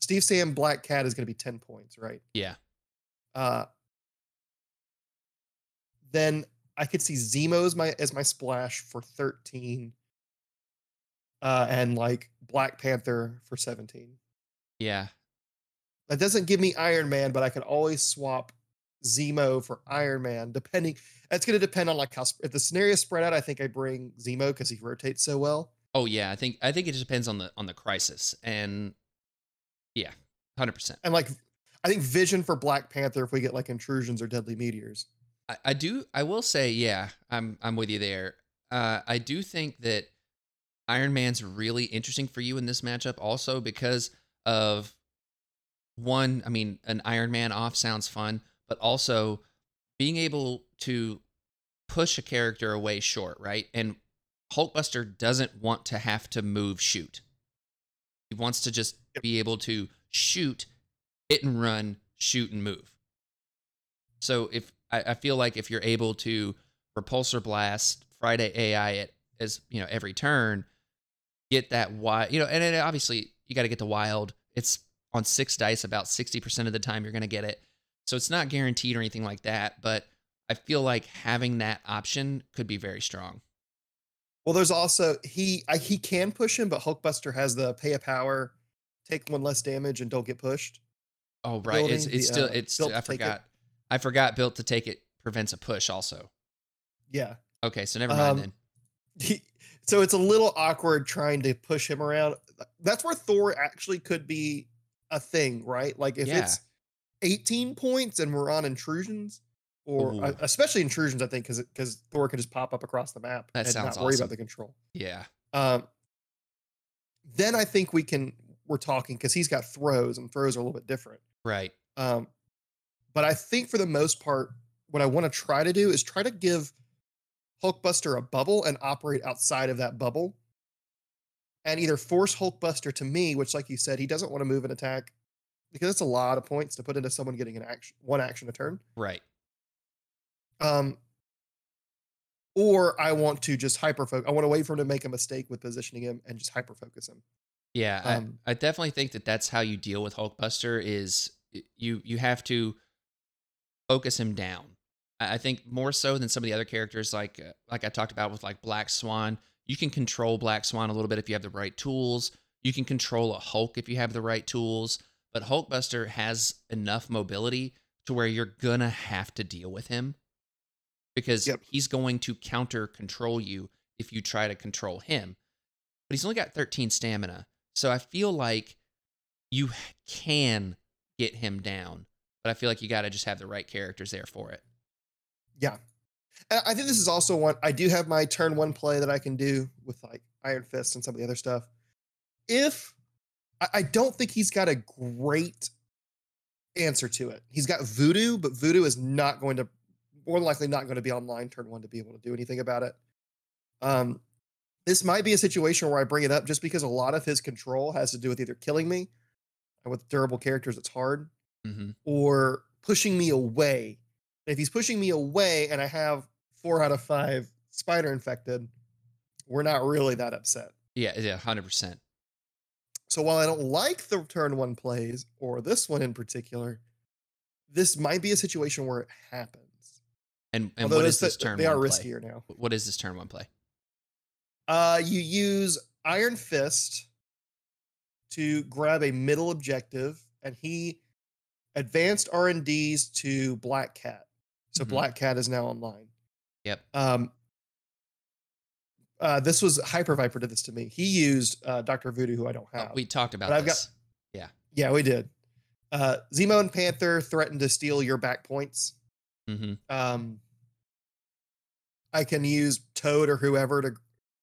Steve Sam Black Cat is going to be 10 points, right? Yeah. Uh, then I could see Zemo as my as my splash for 13. Uh, and like Black Panther for 17. Yeah. That doesn't give me Iron Man, but I could always swap Zemo for Iron Man, depending. That's going to depend on like how if the scenario's spread out. I think I bring Zemo because he rotates so well. Oh yeah. I think I think it just depends on the on the crisis and yeah, hundred percent. And like, I think Vision for Black Panther if we get like intrusions or deadly meteors. I, I do. I will say, yeah, I'm I'm with you there. Uh, I do think that Iron Man's really interesting for you in this matchup, also because of one. I mean, an Iron Man off sounds fun, but also being able to push a character away short, right? And Hulkbuster doesn't want to have to move shoot. He wants to just be able to shoot, hit and run, shoot and move. So if I, I feel like if you're able to repulsor blast Friday AI at as you know every turn, get that wild, you know, and then obviously you got to get the wild. It's on six dice about sixty percent of the time you're going to get it, so it's not guaranteed or anything like that. But I feel like having that option could be very strong. Well, there's also he I, he can push him, but Hulkbuster has the pay a power, take one less damage, and don't get pushed. Oh right, it's it's the, still uh, it's built I to take it. forgot I forgot built to take it prevents a push also. Yeah. Okay, so never mind Um, then. <laughs> He, so it's a little awkward trying to push him around. That's where Thor actually could be a thing, right? Like if Yeah. it's 18 points and we're on intrusions, or uh, Ooh. especially intrusions, I think, because because Thor can just pop up across the map That and not worry awesome. about the control. Yeah, Um, then I think we can we're talking because he's got throws and throws are a little bit different. right. Um, but I think for the most part, what I want to try to do is try to give Hulkbuster a bubble and operate outside of that bubble. And either force Hulkbuster to me, which, like you said, he doesn't want to move an attack because it's a lot of points to put into someone getting an action, one action a turn. Right. Um, or I want to just hyper focus. I want to wait for him to make a mistake with positioning him and just hyper focus him. Yeah, Um, I, I definitely think that that's how you deal with Hulkbuster is you you have to focus him down. I I think more so than some of the other characters, like uh, like I talked about with like Black Swan. You can control Black Swan a little bit if you have the right tools. You can control a Hulk if you have the right tools. But Hulkbuster has enough mobility to where you're gonna have to deal with him because Yep. he's going to counter control you if you try to control him. But he's only got 13 stamina. So I feel like you can get him down. But I feel like you got to just have the right characters there for it. Yeah. I think this is also one I do have my turn one play that I can do with like Iron Fist and some of the other stuff. If I, I don't think he's got a great answer to it. He's got voodoo, but voodoo is not going to more than likely not going to be online turn one to be able to do anything about it. Um, this might be a situation where I bring it up just because a lot of his control has to do with either killing me, and with durable characters, it's hard, hmm or pushing me away. If he's pushing me away and I have four out of five spider infected, we're not really that upset. Yeah, yeah, hundred percent. So while I don't like the turn one plays or this one in particular, this might be a situation where it happens. And and Although what is this that turn? They are one play? riskier now. What is this turn one play? Uh, you use Iron Fist to grab a middle objective, and he advanced R and D's to Black Cat. So Mhm. Black Cat is now online. Yep. Um, uh, this was Hyper Viper did this to me. He used uh, Doctor Voodoo, who I don't Oh, have. we talked about I've got- this. yeah, we did. Uh, Zemo and Panther threatened to steal your back points. Hmm Um, I can use Toad or whoever to,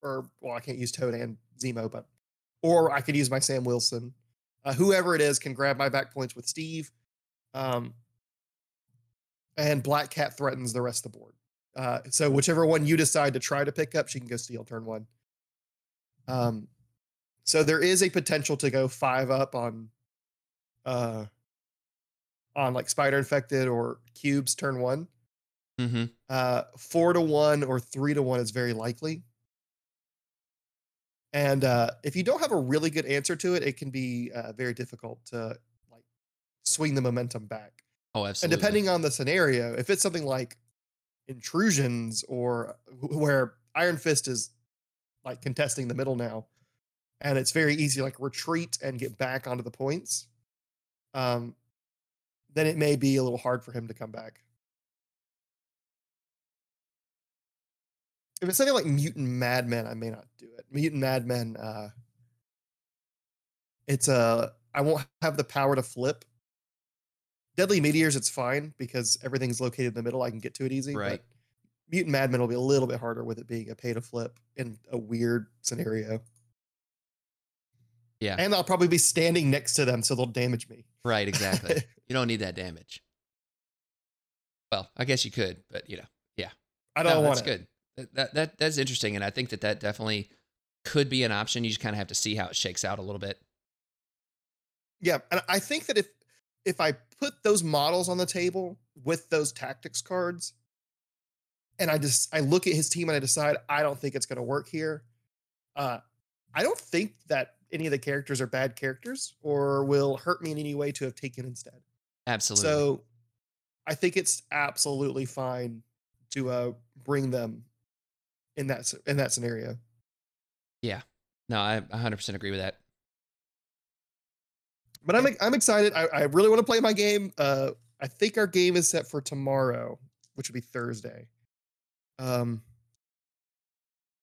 or well, I can't use Toad and Zemo, but or I could use my Sam Wilson. Uh, whoever it is can grab my back points with Steve. Um, and Black Cat threatens the rest of the board. Uh, so whichever one you decide to try to pick up, she can go steal turn one. Um, so there is a potential to go five up on, uh, on like spider infected or cubes turn one. hmm Uh, four to one or three to one is very likely. And uh, if you don't have a really good answer to it, it can be uh, very difficult to like swing the momentum back. Oh, absolutely. And depending on the scenario, if it's something like intrusions or where Iron Fist is like contesting the middle now, and it's very easy like retreat and get back onto the points, um, then it may be a little hard for him to come back. If it's something like Mutant Madmen, I may not do it. Mutant Madmen, uh, it's a I won't have the power to flip. Deadly Meteors, it's fine because everything's located in the middle. I can get to it easy. but Right. Mutant Madmen will be a little bit harder with it being a pay to flip in a weird scenario. Yeah. And I'll probably be standing next to them, so they'll damage me. Right, exactly. <laughs> you don't need that damage. Well, I guess you could, but you know, yeah. I don't no, want that's it. good. That, that that that's interesting, and I think that that definitely could be an option. You just kind of have to see how it shakes out a little bit. Yeah, and I think that if if I put those models on the table with those tactics cards, and I just I look at his team and I decide I don't think it's going to work here, uh, I don't think that any of the characters are bad characters or will hurt me in any way to have taken instead. Absolutely. So I think it's absolutely fine to uh, bring them in that in that scenario. Yeah. No, I 100% agree with that. But I'm I'm excited. I, I really want to play my game. Uh, I think our game is set for tomorrow, which would be Thursday. Um,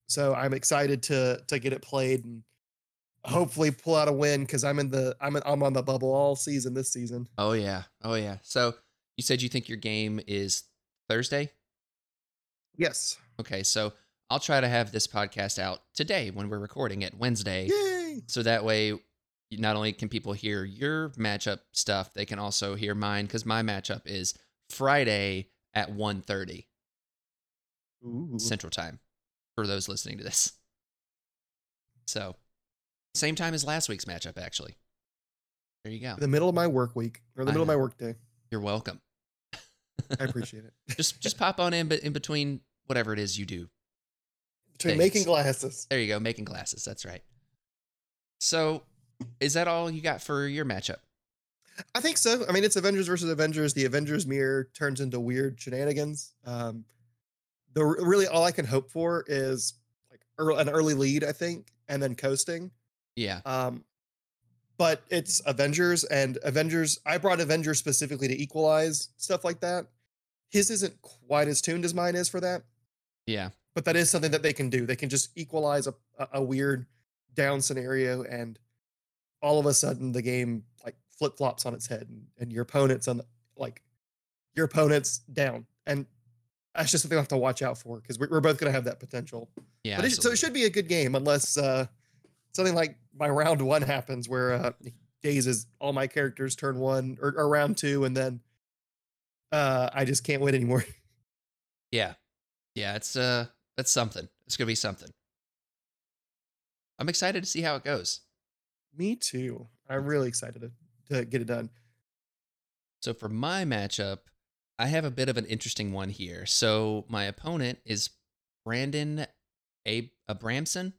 so I'm excited to to get it played and hopefully pull out a win because I'm in the I'm in, I'm on the bubble all season this season. Oh yeah. Oh yeah. So you said you think your game is Thursday? Yes. Okay, so I'll try to have this podcast out today when we're recording it Wednesday. Yay! So that way, not only can people hear your matchup stuff, they can also hear mine because my matchup is Friday at 1.30 Ooh. Central Time for those listening to this. So, same time as last week's matchup, actually. There you go. The middle of my work week or the I middle of my know. work day. You're welcome. <laughs> I appreciate it. <laughs> just just pop on in, but in between whatever it is you do. Between Thanks. making glasses. There you go, making glasses. That's right. So, is that all you got for your matchup? I think so. I mean, it's Avengers versus Avengers. The Avengers mirror turns into weird shenanigans. Um, the really all I can hope for is like early, an early lead, I think, and then coasting. Yeah. Um, but it's Avengers and Avengers. I brought Avengers specifically to equalize stuff like that. His isn't quite as tuned as mine is for that, Yeah. but that is something that they can do. They can just equalize a, a, weird down scenario, and all of a sudden the game like flip flops on its head, and, and your opponent's on the, like your opponent's down, and that's just something I have to watch out for because we're, we're both going to have that potential. Yeah. but it, so it should be a good game unless uh, something like my round one happens where uh, he dazes all my characters turn one or, or round two, and then uh, I just can't win anymore. <laughs> Yeah. Yeah, it's uh that's something. It's gonna be something. I'm excited to see how it goes. Me too. I'm really excited to, to get it done. So for my matchup, I have a bit of an interesting one here. So my opponent is Brandon Ab- Abramson.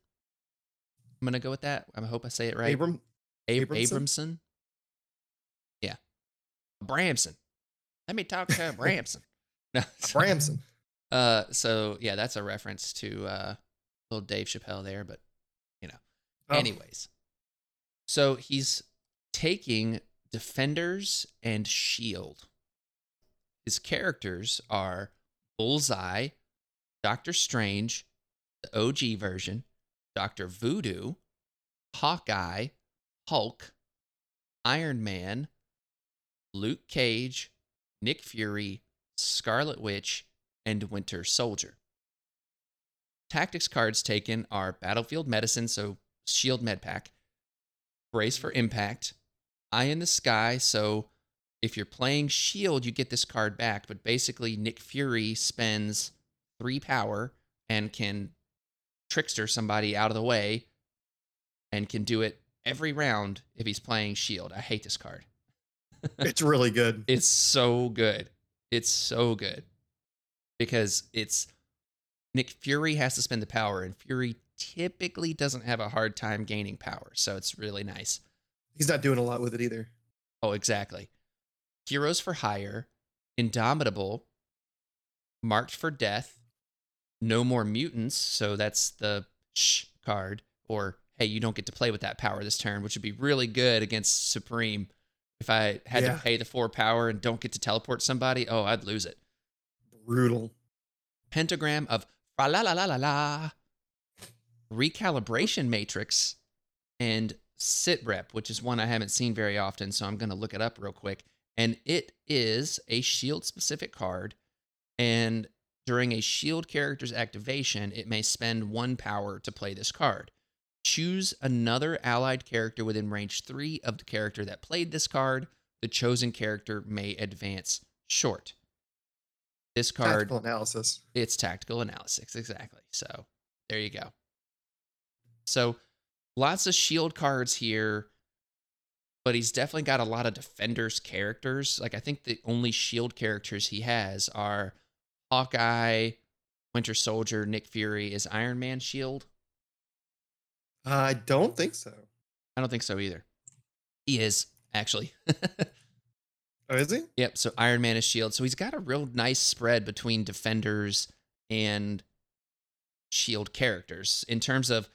I'm gonna go with that. I hope I say it right. Abram, Ab- Abramson? Abramson. Yeah, Abramson. Let me talk to Abramson. <laughs> No, Bramson. Uh, so yeah, that's a reference to uh, little Dave Chappelle there, but you know. Oh, Anyways, so he's taking Defenders and Shield. His characters are Bullseye, Doctor Strange, the OG version, Doctor Voodoo, Hawkeye, Hulk, Iron Man, Luke Cage, Nick Fury, Scarlet Witch, and Winter Soldier. Tactics cards taken are Battlefield Medicine, so Shield Med Pack, Brace for Impact, Eye in the Sky, so if you're playing Shield, you get this card back, but basically Nick Fury spends three power and can trickster somebody out of the way and can do it every round if he's playing Shield. I hate this card. <laughs> it's really good. It's so good. It's so good because it's Nick Fury has to spend the power, and Fury typically doesn't have a hard time gaining power. So it's really nice. He's not doing a lot with it either. Oh, exactly. Heroes for Hire, Indomitable, Marked for Death, No More Mutants. So that's the shh card, or hey, you don't get to play with that power this turn, which would be really good against Supreme. If I had Yeah. to pay the four power and don't get to teleport somebody, oh, I'd lose it. Brutal. Pentagram of la la la la la, Recalibration Matrix, and Sit Rep, which is one I haven't seen very often, so I'm going to look it up real quick. And it is a shield specific card. And during a shield character's activation, it may spend one power to play this card. Choose another allied character within range three of the character that played this card. The chosen character may advance short. This card Tactical analysis. it's tactical analysis exactly so there you go so lots of shield cards here but he's definitely got a lot of defenders characters like i think the only shield characters he has are hawkeye winter soldier nick fury is iron man shield I don't think so. i don't think so either he is actually <laughs> Oh, is he? Yep. So Iron Man is Shield. So he's got a real nice spread between defenders and Shield characters in terms of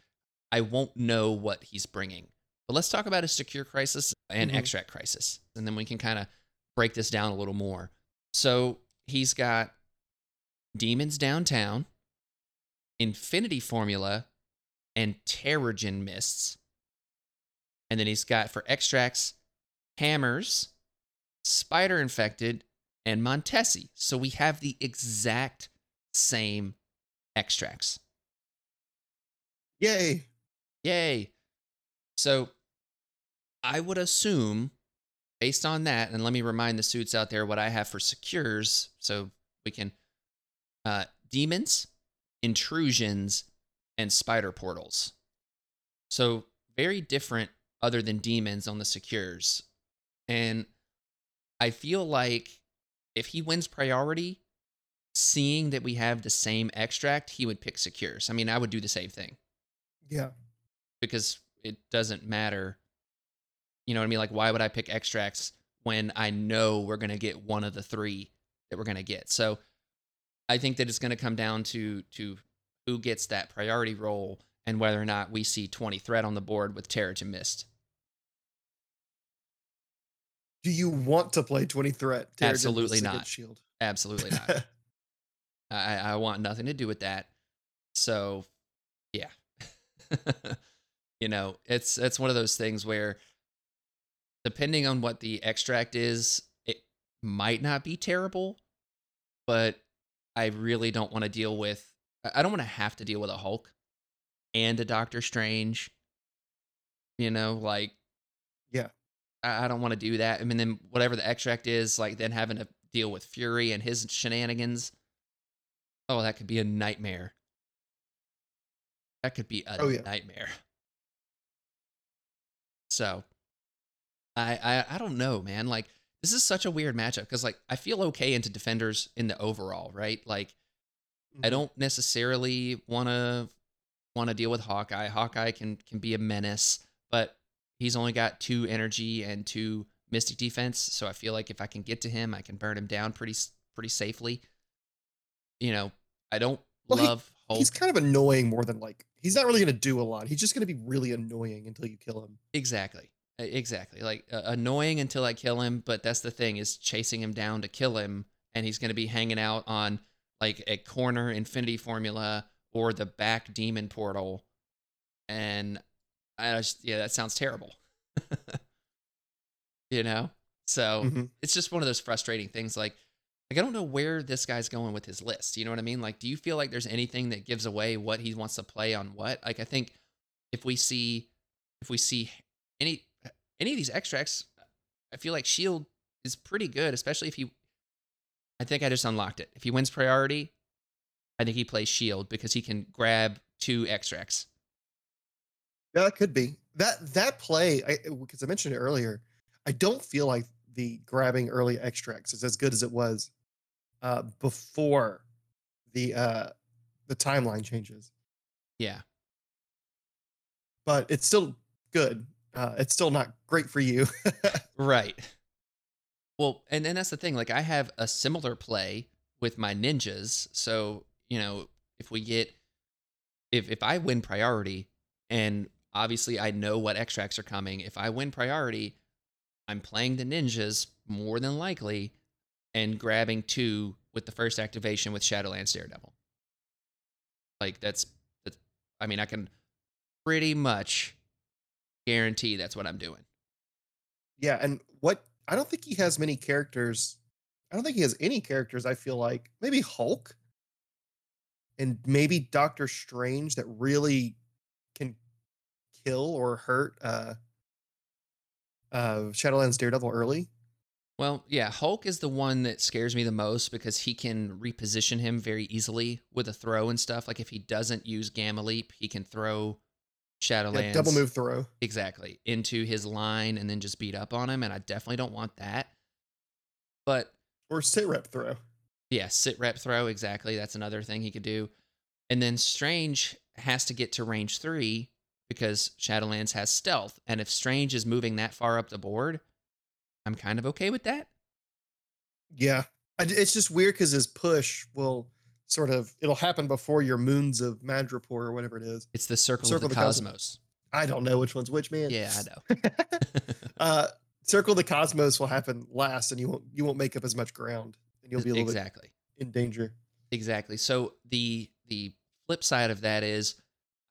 I won't know what he's bringing. But let's talk about his Secure Crisis and Mhm. Extract Crisis, and then we can kind of break this down a little more. So he's got Demons Downtown, Infinity Formula, and Terrigen Mists. And then he's got for extracts, Hammers, Spider Infected, and Montesi. So we have the exact same extracts. Yay. Yay. So I would assume, based on that, and let me remind the suits out there what I have for secures so we can uh demons, intrusions, and spider portals. So very different other than demons on the secures. And I feel like if he wins priority, seeing that we have the same extract, he would pick secures. I mean, I would do the same thing Yeah. because it doesn't matter. You know what I mean? Like, why would I pick extracts when I know we're going to get one of the three that we're going to get? So I think that it's going to come down to to who gets that priority roll and whether or not we see 20 threat on the board with Terrigen Mist. Do you want to play 20 threat? Terrigen Absolutely not. Shield. Absolutely not. <laughs> I, I want nothing to do with that. So, yeah, <laughs> you know, it's it's one of those things where depending on what the extract is, it might not be terrible, but I really don't want to deal with. I don't want to have to deal with a Hulk and a Doctor Strange. You know, like Yeah. I, I don't want to do that. I mean, then whatever the extract is, like then having to deal with Fury and his shenanigans. Oh, that could be a nightmare. That could be a Oh, yeah. nightmare. So, I, I I don't know, man. Like this is such a weird matchup because like I feel okay into defenders in the overall, right? Like I Mhm. don't necessarily want to want to deal with Hawkeye. Hawkeye can can be a menace, but he's only got two energy and two mystic defense, so I feel like if I can get to him, I can burn him down pretty pretty safely. You know, I don't Well, he- love Hulk He's kind of annoying more than like he's not really going to do a lot. He's just going to be really annoying until you kill him. exactly. Exactly. Like uh, annoying until I kill him, but that's the thing is chasing him down to kill him and he's going to be hanging out on like a corner infinity formula or the back demon portal and I just yeah, that sounds terrible. <laughs> you know? So, Mhm. it's just one of those frustrating things like like I don't know where this guy's going with his list. You know what I mean? Like do you feel like there's anything that gives away what he wants to play on what? Like I think if we see if we see any any of these extracts, I feel like Shield is pretty good, especially if he I think I just unlocked it. If he wins priority, I think he plays Shield because he can grab two extracts. Yeah, that could be that that play. I because I mentioned it earlier. I don't feel like the grabbing early extracts is as good as it was uh, before the uh, the timeline changes. Yeah. But it's still good. Uh, it's still not great for you. <laughs> Right. Well, and then that's the thing. Like I have a similar play with my ninjas. So, you know, if we get if if I win priority and obviously I know what extracts are coming, if I win priority, I'm playing the ninjas more than likely and grabbing two with the first activation with Shadowlands Daredevil. Like that's that's I mean, I can pretty much guarantee that's what I'm doing. yeah, and what I don't think he has many characters. I don't think he has any characters. I feel like maybe Hulk and maybe Doctor Strange that really can kill or hurt uh uh Shadowlands Daredevil early. Well, yeah, Hulk is the one that scares me the most because he can reposition him very easily with a throw and stuff. Like if he doesn't use Gamma Leap, he can throw Shadowlands Yeah, double move throw. exactly into his line and then just beat up on him. And I definitely don't want that. But Or sit rep throw. yeah, sit rep throw exactly. That's another thing he could do. And then Strange has to get to range three because Shadowlands has stealth. And if Strange is moving that far up the board, I'm kind of okay with that. Yeah. It's just weird because his push will sort of it'll happen before your moons of Madripoor or whatever it is. It's the circle, Circle of the, the Cosmos. cosmos. I don't know which one's which, man. Yeah, I know. <laughs> uh Circle of the Cosmos will happen last and you won't you won't make up as much ground and you'll be a little exactly. in danger. Exactly. So the the flip side of that is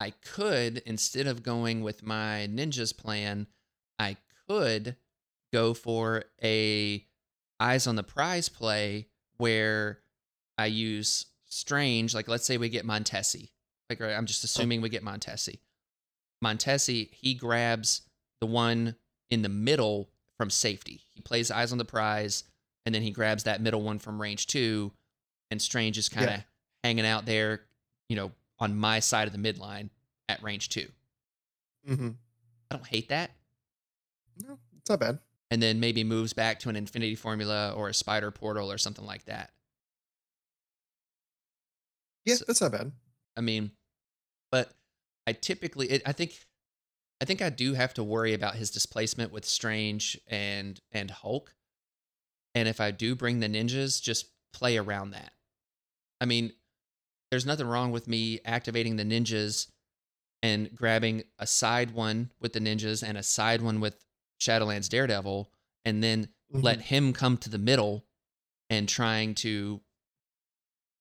I could instead of going with my ninjas plan, I could go for a eyes on the prize play where I use strange like let's say we get Montesi. Like I'm just assuming we get Montesi. Montesi, he grabs the one in the middle from safety. He plays eyes on the prize and then he grabs that middle one from range 2 and Strange is kind of Yeah. hanging out there, you know, on my side of the midline at range two. hmm I don't hate that. No, it's not bad. And then maybe moves back to an infinity formula or a spider portal or something like that. Yeah, So- that's not bad. I mean, but I typically, it, I think, I think I do have to worry about his displacement with Strange and and Hulk. And if I do bring the ninjas, just play around that. I mean, there's nothing wrong with me activating the ninjas and grabbing a side one with the ninjas and a side one with Shadowlands Daredevil, and then Mhm. let him come to the middle and trying to,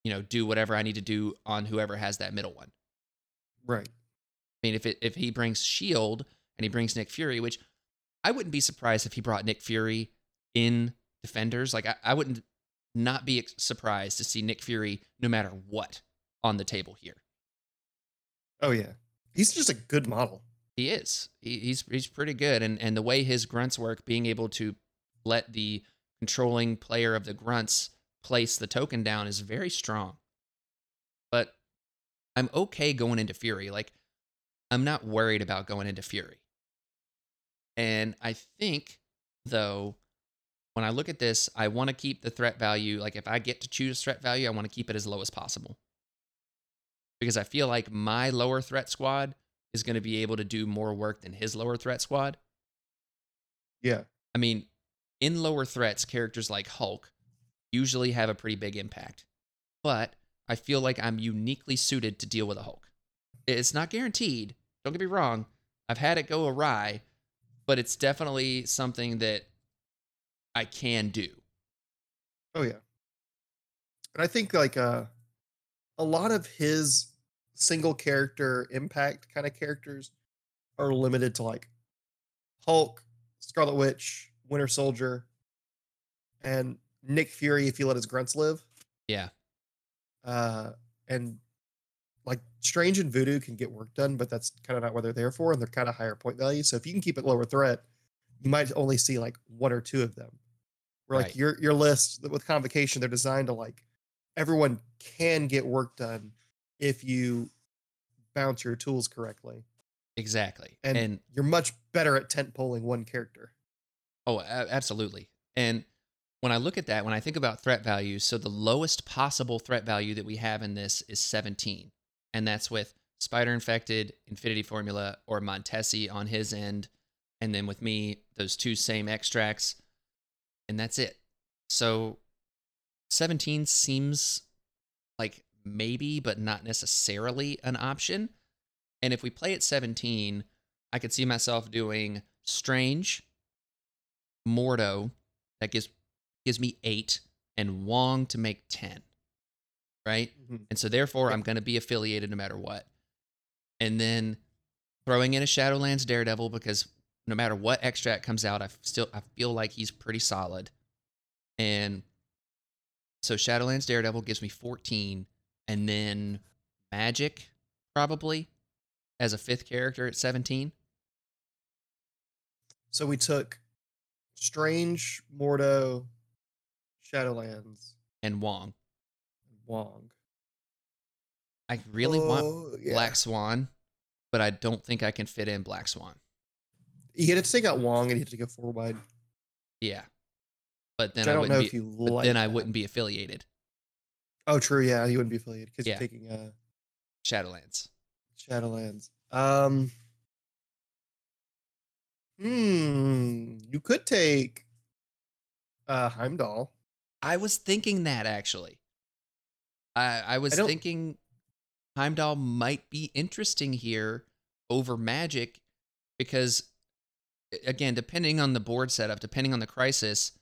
you know, do whatever I need to do on whoever has that middle one. right. I mean, if it if he brings Shield and he brings Nick Fury, which I wouldn't be surprised if he brought Nick Fury in defenders. Like I, I wouldn't not be surprised to see Nick Fury no matter what on the table here. Oh yeah, he's just a good model. He is. He, he's he's pretty good, and and the way his grunts work, being able to let the controlling player of the grunts place the token down is very strong. But I'm okay going into Fury. Like I'm not worried about going into Fury. And I think though when I look at this, I want to keep the threat value like if I get to choose threat value, I want to keep it as low as possible. Because I feel like my lower threat squad is going to be able to do more work than his lower threat squad. Yeah. I mean, in lower threats, characters like Hulk usually have a pretty big impact. But I feel like I'm uniquely suited to deal with a Hulk. It's not guaranteed. Don't get me wrong. I've had it go awry, but it's definitely something that I can do. Oh yeah. And I think like uh a lot of his single character impact kind of characters are limited to like Hulk, Scarlet Witch, Winter Soldier, and Nick Fury if you let his grunts live. Yeah. Uh and like Strange and Voodoo can get work done, but that's kind of not what they're there for, and they're kind of higher point value. So if you can keep it lower threat, you might only see like one or two of them. Where like your your list with convocation, they're designed to like everyone can get work done if you bounce your tools correctly, Exactly. and, and you're much better at tent polling one character. Oh, absolutely. And when I look at that, when I think about threat value, so the lowest possible threat value that we have in this is 17. And that's with Spider Infected, Infinity Formula, or Montesi on his end. And then with me, those two same extracts. And that's it. So 17 seems like maybe, but not necessarily an option. And if we play at 17, I could see myself doing Strange, Mordo, that gives gives me eight, and Wong to make ten. Right? Mm-hmm. And so therefore I'm gonna be affiliated no matter what. And then throwing in a Shadowlands Daredevil because no matter what extract comes out, I still I feel like he's pretty solid. And so Shadowlands Daredevil gives me 14, and then Magik probably as a fifth character at 17. So we took Strange, Mordo, Shadowlands, and Wong. Wong. I really want Oh, yeah. Black Swan, but I don't think I can fit in Black Swan. You had to take out Wong and you had to go four wide. Yeah. But then Which I I, don't know wouldn't if be you like. then I wouldn't be affiliated. Oh, true. Yeah, you wouldn't be affiliated because Yeah. you're taking uh, Shadowlands. Shadowlands. Um. Hmm. You could take uh Heimdall. I was thinking that actually. I I was don't- thinking Heimdall might be interesting here over Magik because again, depending on the board setup, depending on the crisis,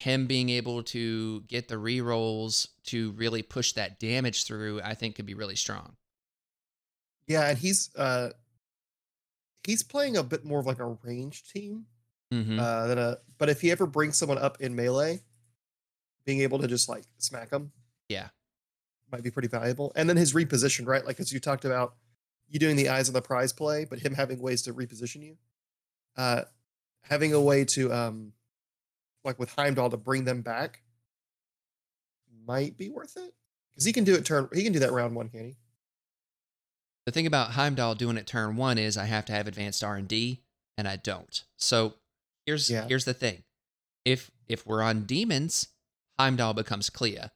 him being able to get the rerolls to really push that damage through, I think could be really strong. Yeah, and he's uh he's playing a bit more of like a range team Mm-hmm. uh than a. But if he ever brings someone up in melee, being able to just like smack them, Yeah. might be pretty valuable. And then his reposition, right? Like as you talked about, you doing the eyes on the prize play, but him having ways to reposition you. Uh, having a way to um, like with Heimdall to bring them back, might be worth it because he can do it turn. He can do that round one, can he? The thing about Heimdall doing it turn one is I have to have advanced R and D, and I don't. So here's Yeah. here's the thing: if if we're on demons, Heimdall becomes Clea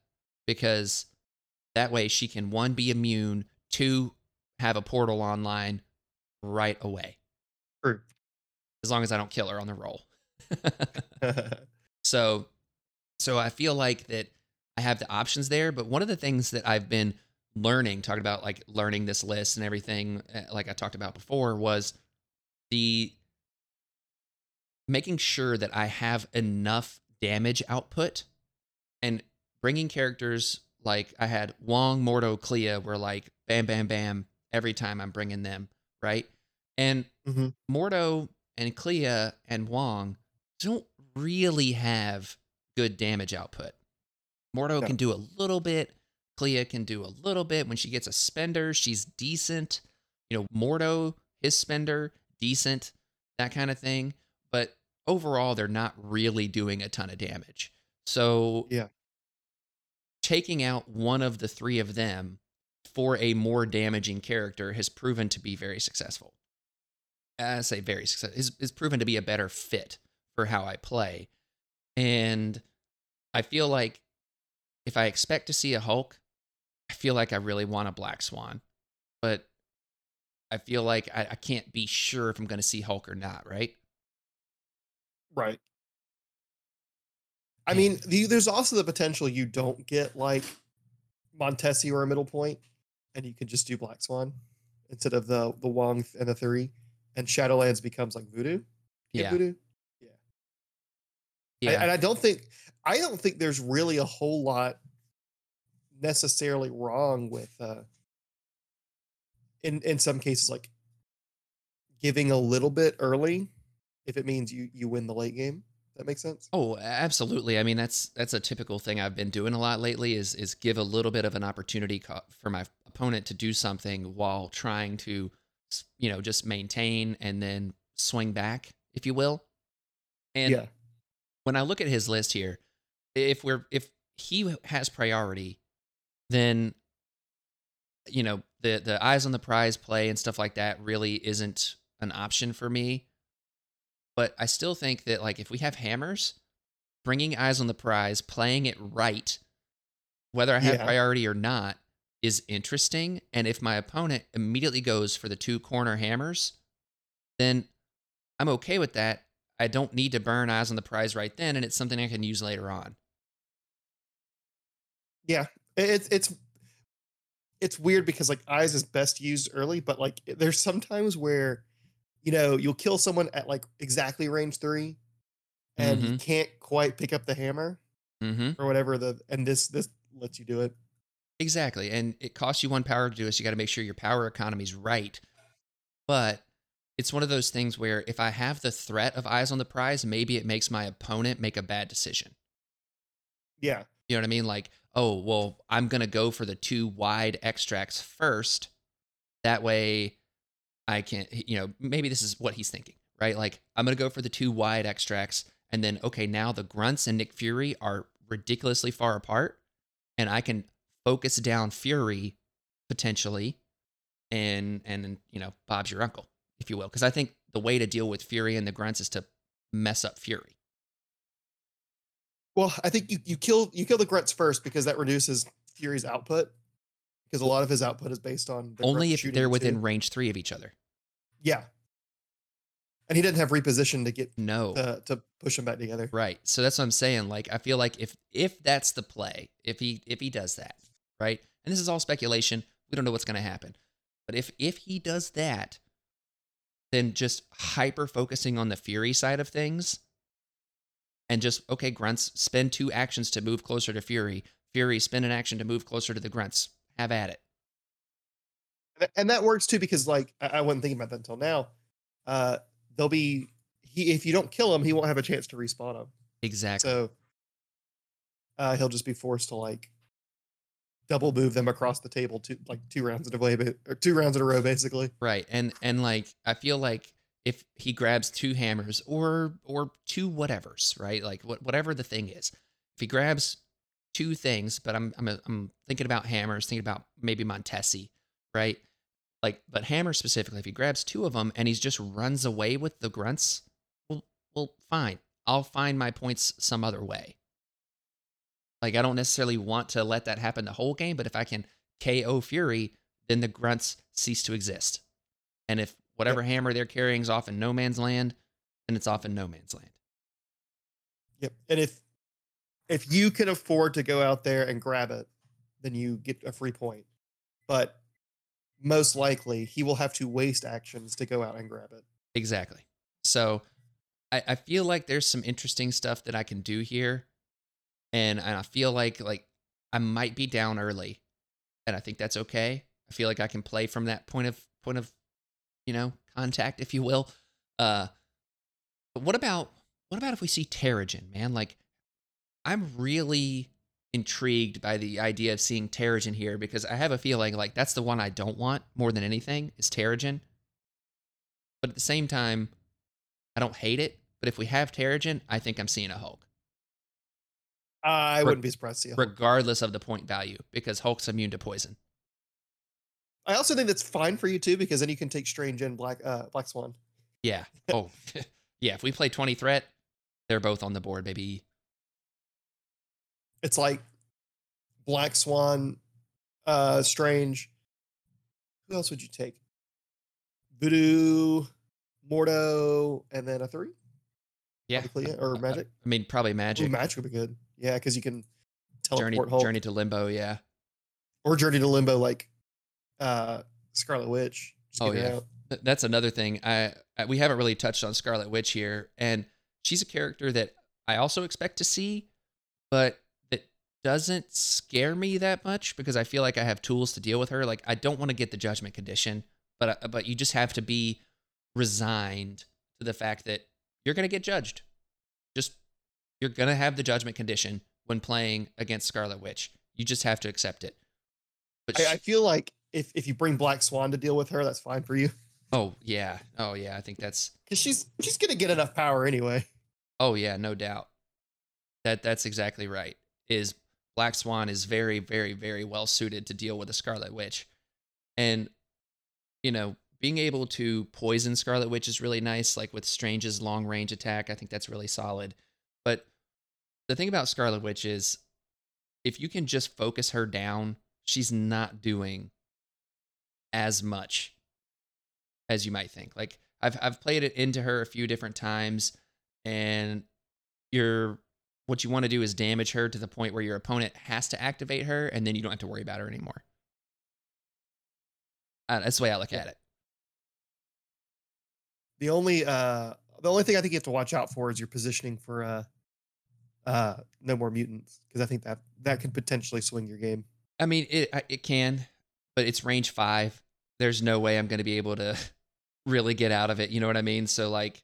because that way she can one be immune, two have a portal online right away, True. as long as I don't kill her on the roll. <laughs> <laughs> So, so I feel like that I have the options there. But one of the things that I've been learning, talking about like learning this list and everything, uh, like I talked about before, was the making sure that I have enough damage output and bringing characters like I had Wong, Mordo, Clea were like bam, bam, bam every time I'm bringing them, right? And Mhm. Mordo and Clea and Wong don't really have good damage output. Mordo No. can do a little bit. Clea can do a little bit. When she gets a spender, she's decent. You know, Mordo, his spender, decent, that kind of thing. But overall, they're not really doing a ton of damage. So, Yeah. Taking out one of the three of them for a more damaging character has proven to be very successful. I say very successful. Is is proven to be a better fit for how I play, and I feel like if I expect to see a Hulk, I feel like I really want a Black Swan, but I feel like I, I can't be sure if I'm going to see Hulk or not. Right? Right. I mean, the, there's also the potential you don't get like Montesi or a middle point, and you can just do Black Swan instead of the the Wong and the three, and Shadowlands becomes like Voodoo. Yeah. Voodoo. Yeah. And, and I don't think I don't think there's really a whole lot necessarily wrong with uh in in some cases like giving a little bit early if it means you you win the late game. That makes sense? Oh, absolutely. I mean, that's that's a typical thing I've been doing a lot lately is is give a little bit of an opportunity for my opponent to do something while trying to you know, just maintain and then swing back, if you will. And yeah. when I look at his list here, if we're if he has priority, then you know, the the eyes on the prize play and stuff like that really isn't an option for me. But I still think that like if we have hammers, bringing eyes on the prize, playing it right, whether I have Yeah. priority or not, is interesting. And if my opponent immediately goes for the two corner hammers, then I'm okay with that. I don't need to burn eyes on the prize right then, and it's something I can use later on. Yeah. It's it's it's weird because like eyes is best used early, but like there's sometimes where you know you'll kill someone at like exactly range three and you can't quite pick up the hammer Mm-hmm. or whatever the and this this lets you do it. Exactly. And it costs you one power to do this. You got to make sure your power economy's right. But it's one of those things where if I have the threat of eyes on the prize, maybe it makes my opponent make a bad decision. Yeah. You know what I mean? Like, oh, well, I'm going to go for the two wide extracts first. That way I can't, you know, maybe this is what he's thinking, right? Like, I'm going to go for the two wide extracts. And then, okay, now the grunts and Nick Fury are ridiculously far apart. And I can focus down Fury potentially. And, and, you know, Bob's your uncle, if you will. Because I think the way to deal with Fury and the grunts is to mess up Fury. Well, I think you, you kill you kill the grunts first because that reduces Fury's output. Because a lot of his output is based on Only if they're too. within range three of each other. Yeah. And he didn't have reposition to get No. to, to push them back together. Right. So that's what I'm saying. Like I feel like if if that's the play, if he if he does that, right? And this is all speculation. We don't know what's going to happen. But if if he does that, then just hyper focusing on the fury side of things and just okay, grunts spend two actions to move closer to fury. Fury spend an action to move closer to the grunts. Have at it. And- that works too because like I, I wasn't thinking about that until now. Uh they'll be he if you don't kill him, he won't have a chance to respawn him. Exactly. So uh he'll just be forced to like double move them across the table two like two rounds in a way or two rounds in a row basically. Right. And and like I feel like if he grabs two hammers or or two whatevers, right? Like what whatever the thing is. If he grabs two things, but I'm I'm I'm thinking about hammers, thinking about maybe Montesi, right? Like but hammer specifically, if he grabs two of them and he's just runs away with the grunts, well well fine. I'll find my points some other way. Like I don't necessarily want to let that happen the whole game, but if I can KO Fury, then the grunts cease to exist. And if whatever hammer they're carrying is off in no man's land, then it's off in no man's land. Yep. And if if you can afford to go out there and grab it, then you get a free point. But most likely he will have to waste actions to go out and grab it. Exactly. So I, I feel like there's some interesting stuff that I can do here. And, I feel like like I might be down early. And I think that's okay. I feel like I can play from that point of point of, you know, contact, if you will. Uh But what about what about if we see Terrigen, man? Like, I'm really intrigued by the idea of seeing Terrigen here because I have a feeling like that's the one I don't want more than anything is Terrigen. But at the same time, I don't hate it. But if we have Terrigen, I think I'm seeing a Hulk, I Re- wouldn't be surprised to see. regardless of the point value, because Hulk's immune to poison. I also think that's fine for you too, because then you can take Strange and Black uh, Black Swan. Yeah. Oh, <laughs> yeah. If we play 20 threat, they're both on the board, baby. It's like Black Swan, uh, Strange. Who else would you take? Voodoo, Mordo, and then a three. Yeah. Probably, or Magik. I mean, probably Ooh, Magik. Magik would be good. Yeah, because you can teleport Journey, Hulk Journey to Limbo. Yeah. or Journey to Limbo, like uh, Scarlet Witch. Just Oh, yeah. out. That's another thing. I, I we haven't really touched on Scarlet Witch here, and she's a character that I also expect to see, but doesn't scare me that much because I feel like I have tools to deal with her. Like I don't want to get the Judgment condition, but uh, but you just have to be resigned to the fact that you're gonna get judged. Just you're gonna have the Judgment condition when playing against Scarlet Witch. You just have to accept it. But I, I feel like if if you bring Black Swan to deal with her, that's fine for you <laughs> oh yeah, oh yeah, I think that's because she's she's gonna get enough power anyway. Oh yeah, no doubt. That that's exactly right. Is Black Swan is very very very well suited to deal with a Scarlet Witch. And you know, being able to poison Scarlet Witch is really nice like with Strange's long range attack. I think that's really solid. But the thing about Scarlet Witch is if you can just focus her down, she's not doing as much as you might think. Like I've I've played it into her a few different times and you're what you want to do is damage her to the point where your opponent has to activate her and then you don't have to worry about her anymore. Uh, that's the way I look at it. The only uh the only thing I think you have to watch out for is your positioning for uh uh no more mutants because I think that that could potentially swing your game. I mean, it it can, but it's range 5. There's no way I'm going to be able to <laughs> really get out of it, you know what I mean? So like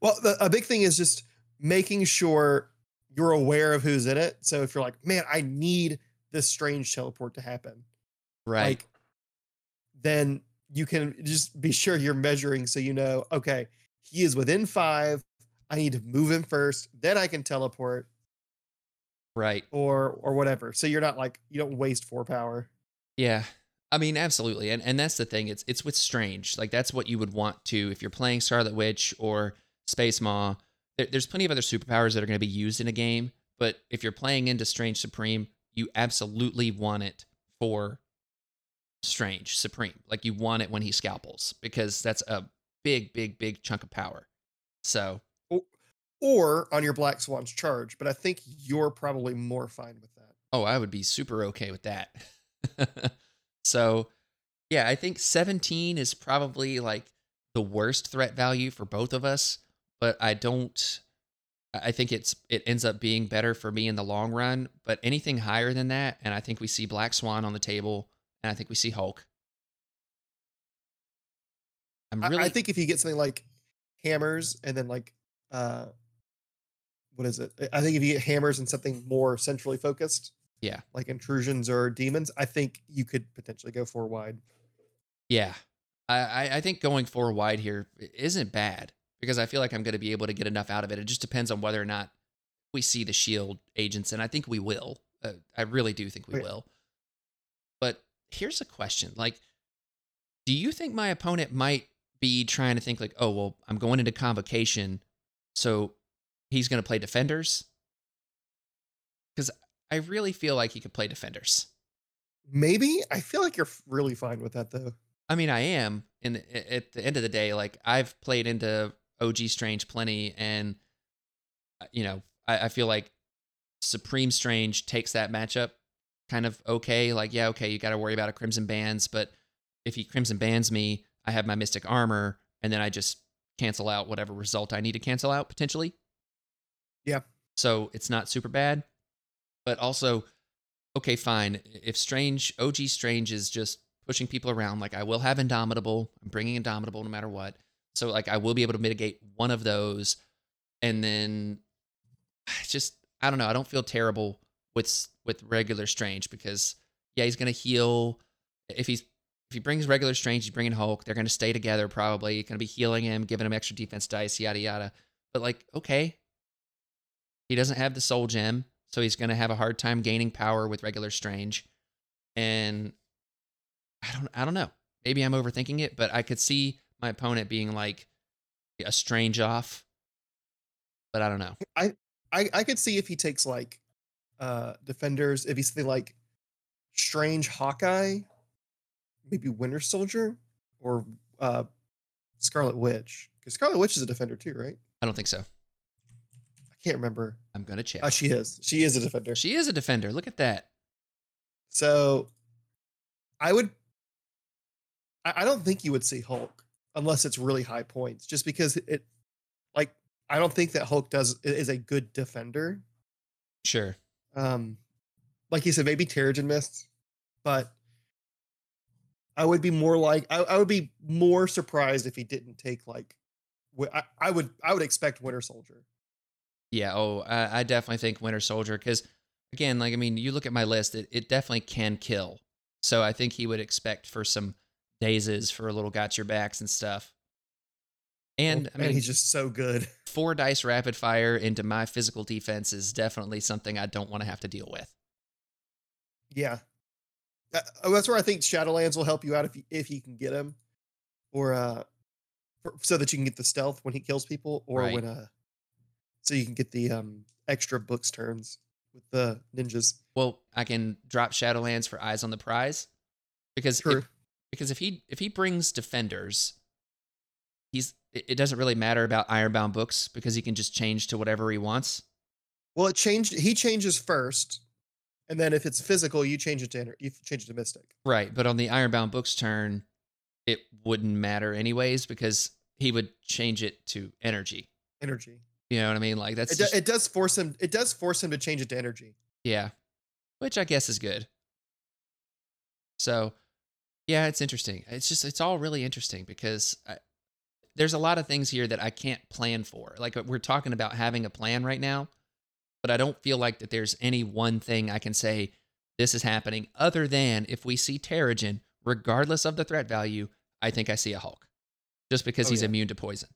Well, the, a big thing is just making sure you're aware of who's in it. So if you're like, man, I need this strange teleport to happen, right. like then you can just be sure you're measuring so you know, okay, he is within five. I need to move him first, then I can teleport right. or or whatever. So you're not like you don't waste four power. Yeah. I mean, absolutely. And and that's the thing. It's it's with Strange. Like that's what you would want to if you're playing Scarlet Witch or Space Maw. There, there's plenty of other superpowers that are going to be used in a game, but if you're playing into Strange Supreme, you absolutely want it for Strange Supreme. Like you want it when he scalpels because that's a big big big chunk of power. So, Or on your Black Swan's charge, but I think you're probably more fine with that. Oh, I would be super okay with that. <laughs> so, yeah, I think 17 is probably like the worst threat value for both of us, but I don't I think it's it ends up being better for me in the long run, but anything higher than that and I think we see Black Swan on the table and I think we see Hulk. I'm I- really I, think if you get something like hammers and then like uh what is it? I think if you get hammers and something more centrally focused, Yeah. like intrusions or demons, I think you could potentially go four wide. Yeah. I, I- I think going four wide here isn't bad because I feel like I'm going to be able to get enough out of it. It just depends on whether or not we see the shield agents, and I think we will. Uh, I really do think we will. But here's a question: like, do you think my opponent might be trying to think like, oh well, I'm going into convocation, so he's going to play defenders? Because I really feel like he could play defenders. Maybe I feel like you're really fine with that though. I mean, I am. And at the end of the day, like I've played into OG Strange plenty, and uh, you know, I, I feel like Supreme Strange takes that matchup kind of okay. Like, yeah, okay, you got to worry about a Crimson Bands, but if he Crimson Bands me, I have my Mystic Armor, and then I just cancel out whatever result I need to cancel out potentially. Yeah. So it's not super bad, but also, okay, fine. If Strange OG Strange is just pushing people around. Like I will have Indomitable. I'm bringing Indomitable no matter what. So like I will be able to mitigate one of those, and then <sighs> just I don't know. I don't feel terrible with with regular Strange because yeah, he's gonna heal if he's if he brings regular Strange, he's bringing Hulk. They're gonna stay together probably. Gonna be healing him, giving him extra defense dice, yada yada. But like okay, he doesn't have the Soul Gem, so he's gonna have a hard time gaining power with regular Strange, and I don't I don't know. Maybe I'm overthinking it, but I could see my opponent being like a Strange off, but I don't know. I I, I could see if he takes like uh defenders, if he's something like Strange Hawkeye, maybe Winter Soldier, or uh Scarlet Witch. Because Scarlet Witch is a defender too, right? I don't think so. I can't remember. I'm gonna check. Oh, she is. She is a defender. She is a defender. Look at that. So I would I, I don't think you would see Hulk unless it's really high points, just because it like I don't think that Hulk does is a good defender. Sure. Um like you said, maybe Terrigen Mist, but I would be more like I, I would be more surprised if he didn't take like I, I would I would expect Winter Soldier. Yeah. Oh, I, I definitely think Winter Soldier because, again, like I mean, you look at my list, it, it definitely can kill. So I think he would expect for some dazes for a little got your backs and stuff. And I Man, mean, he's just so good. <laughs> four dice rapid fire into my physical defense is definitely something I don't want to have to deal with. Yeah. Uh, oh, that's where I think Shadowlands will help you out if you, if you can get him, or uh, for, so that you can get the stealth when he kills people, or Right. when uh, so you can get the um extra books turns with the ninjas. Well, I can drop Shadowlands for eyes on the prize because True. if, because if he if he brings defenders, he's it, doesn't really matter about Ironbound books because he can just change to whatever he wants. Well, it changed. He changes first, and then if it's physical, you change it to you change it to mystic. Right, but on the Ironbound books turn, it wouldn't matter anyways because he would change it to energy. Energy. You know what I mean? Like that's It, do, just- it does force him. It does force him to change it to energy. yeah, which I guess is good. So, yeah, it's interesting. It's just it's all really interesting because I, there's a lot of things here that I can't plan for. Like uh, we're talking about having a plan right now, but I don't feel like that there's any one thing I can say this is happening other than if we see Terrigen, regardless of the threat value, I think I see a Hulk, just because Oh, he's yeah. immune to poison.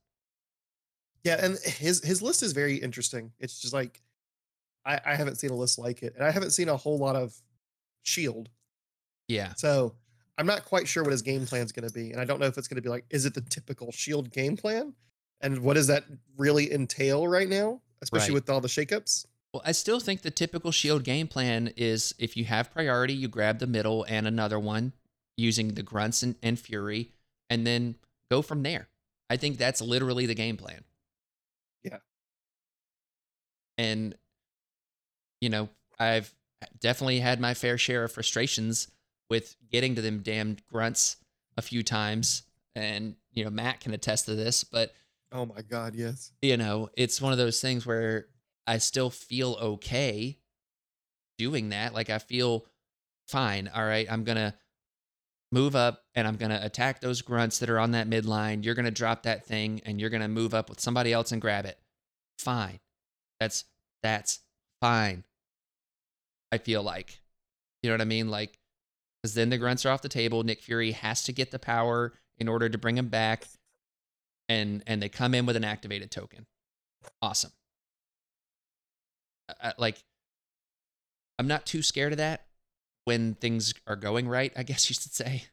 Yeah, and his his list is very interesting. It's just like I, I haven't seen a list like it, and I haven't seen a whole lot of Shield. Yeah, So I'm not quite sure what his game plan is going to be, and I don't know if it's going to be like, is it the typical Shield game plan, and what does that really entail right now, especially Right. with all the shakeups? Well, I still think the typical shield game plan is if you have priority, you grab the middle and another one using the grunts and, and fury, and then go from there. I think that's literally the game plan. Yeah. And, you know, I've definitely had my fair share of frustrations with getting to them damned grunts a few times. And, you know, Matt can attest to this, but Oh my god, yes. you know, it's one of those things where I still feel okay doing that. Like I feel fine. All right, I'm gonna move up and I'm gonna attack those grunts that are on that midline. You're gonna drop that thing and you're gonna move up with somebody else and grab it. Fine. That's that's fine. I feel like. You know what I mean? Like, because then the grunts are off the table. Nick Fury has to get the power in order to bring him back and and they come in with an activated token. Awesome. I- I- like I'm not too scared of that when things are going right, I <laughs> guess you should say.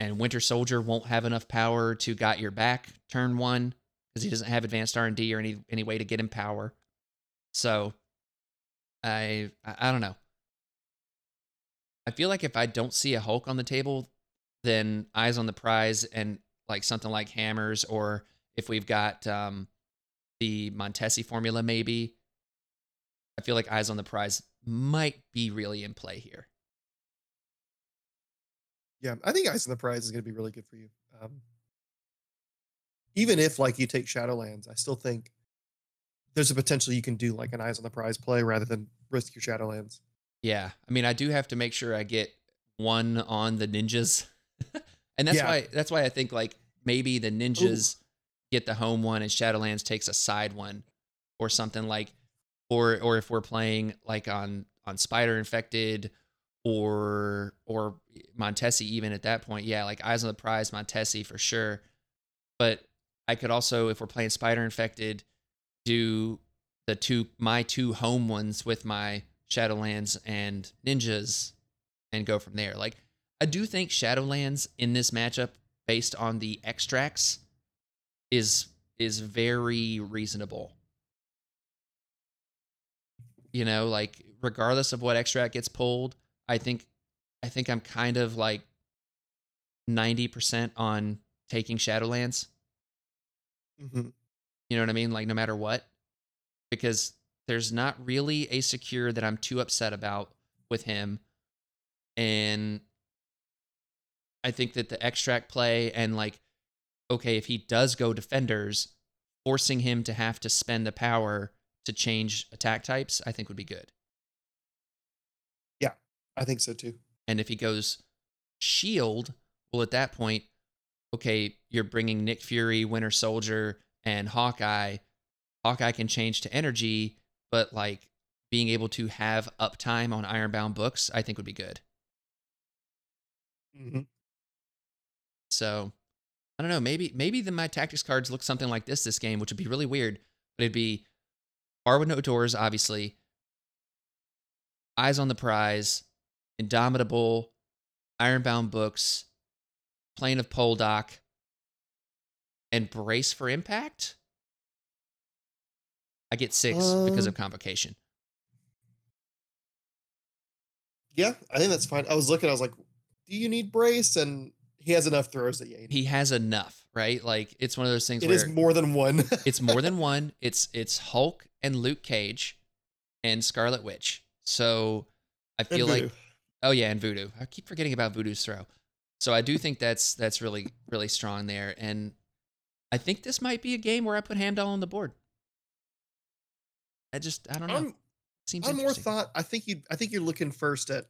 And Winter Soldier won't have enough power to got your back turn 1 because he doesn't have advanced R&D or any any way to get him power. So I I I don't know. I feel like if I don't see a Hulk on the table, then eyes on the prize and like something like hammers, or if we've got um, the Montesi formula, maybe. I feel like eyes on the prize might be really in play here. Yeah, I think eyes on the Prize is going to be really good for you. Um, even if like you take Shadowlands, I still think there's a potential you can do like an Eyes on the Prize play rather than risk your Shadowlands. Yeah, I mean, I do have to make sure I get one on the ninjas, <laughs> and that's Yeah. why that's why I think like maybe the ninjas get the home one and Shadowlands takes a side one or something like or or if we're playing like on on Spider Infected or or Montesi even at that point, yeah, like Eyes on the Prize, Montesi for sure. But I could also, if we're playing Spider Infected, do the two my two home ones with my Shadowlands and Ninjas and go from there. Like I do think Shadowlands in this matchup based on the extracts is is very reasonable. You know, like regardless of what extract gets pulled, I think I think I'm kind of like 90% on taking Shadowlands. Mhm. You know what I mean? Like no matter what. Because there's not really a secure that I'm too upset about with him. And I think that the extract play and like, okay, if he does go defenders, forcing him to have to spend a power to change attack types, I think would be good. Yeah, I think so too. And if he goes shield, well, at that point, okay, you're bringing Nick Fury, Winter Soldier, and Hawkeye. Hawkeye can change to energy, but like being able to have uptime on Ironbound books, I think would be good. hmm So I don't know. Maybe maybe the my tactics cards look something like this this game, which would be really weird. But it'd be Bar with No Doors, obviously. Eyes on the Prize, Indomitable, Ironbound Books, Plane of Poldock, and Brace for Impact. I get six because Um, of convocation. Yeah, I think that's fine. I was looking, I was like, do you need brace? And he has enough throws that you need. He has enough, right? Like it's one of those things It is more than one. <laughs> it's more than one. It's it's Hulk and Luke Cage and Scarlet Witch. So I feel like oh yeah, and Voodoo. I keep forgetting about Voodoo's throw. So I do think that's that's really really strong there, and I think this might be a game where I put Heimdall on the board. I just I don't know. I'm, Seems I'm more thought. I think you. I think you're looking first at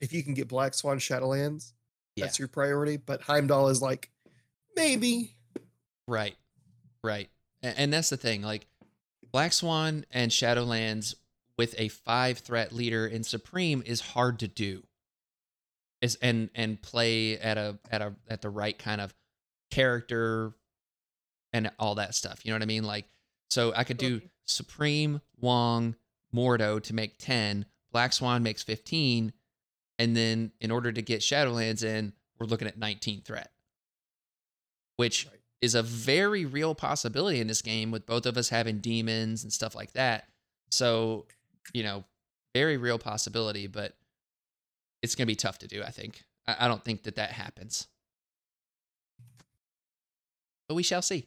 if you can get Black Swan Shadowlands. Yeah. That's your priority. But Heimdall is like maybe. Right. Right. And, and that's the thing. Like Black Swan and Shadowlands with a five threat leader in Supreme is hard to do. Is and and play at a at a at the right kind of character and all that stuff. You know what I mean? Like so I could do Supreme, Wong, Mordo to make 10, Black Swan makes 15, and then in order to get Shadowlands in, we're looking at 19 threat. Which Right. is a very real possibility in this game with both of us having demons and stuff like that. So, you know, very real possibility, but it's going to be tough to do, I think. I, I don't think that that happens. But we shall see.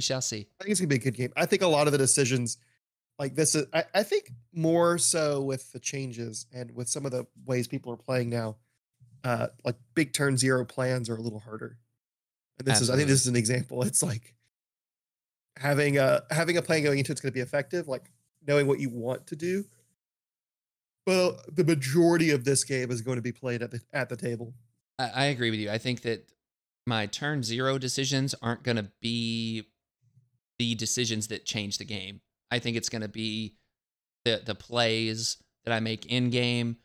We shall see. I think it's gonna be a good game. I think a lot of the decisions, like this, is I, I think more so with the changes and with some of the ways people are playing now, uh, like big turn zero plans are a little harder. And this is, I think this is an example. <laughs> It's like having a having a plan going into it's going to be effective, like knowing what you want to do. Well, the majority of this game is going to be played at the at the table. I, I agree with you. I think that my turn zero decisions aren't going to be the decisions that change the game. I think it's going to be the the plays that I make in game.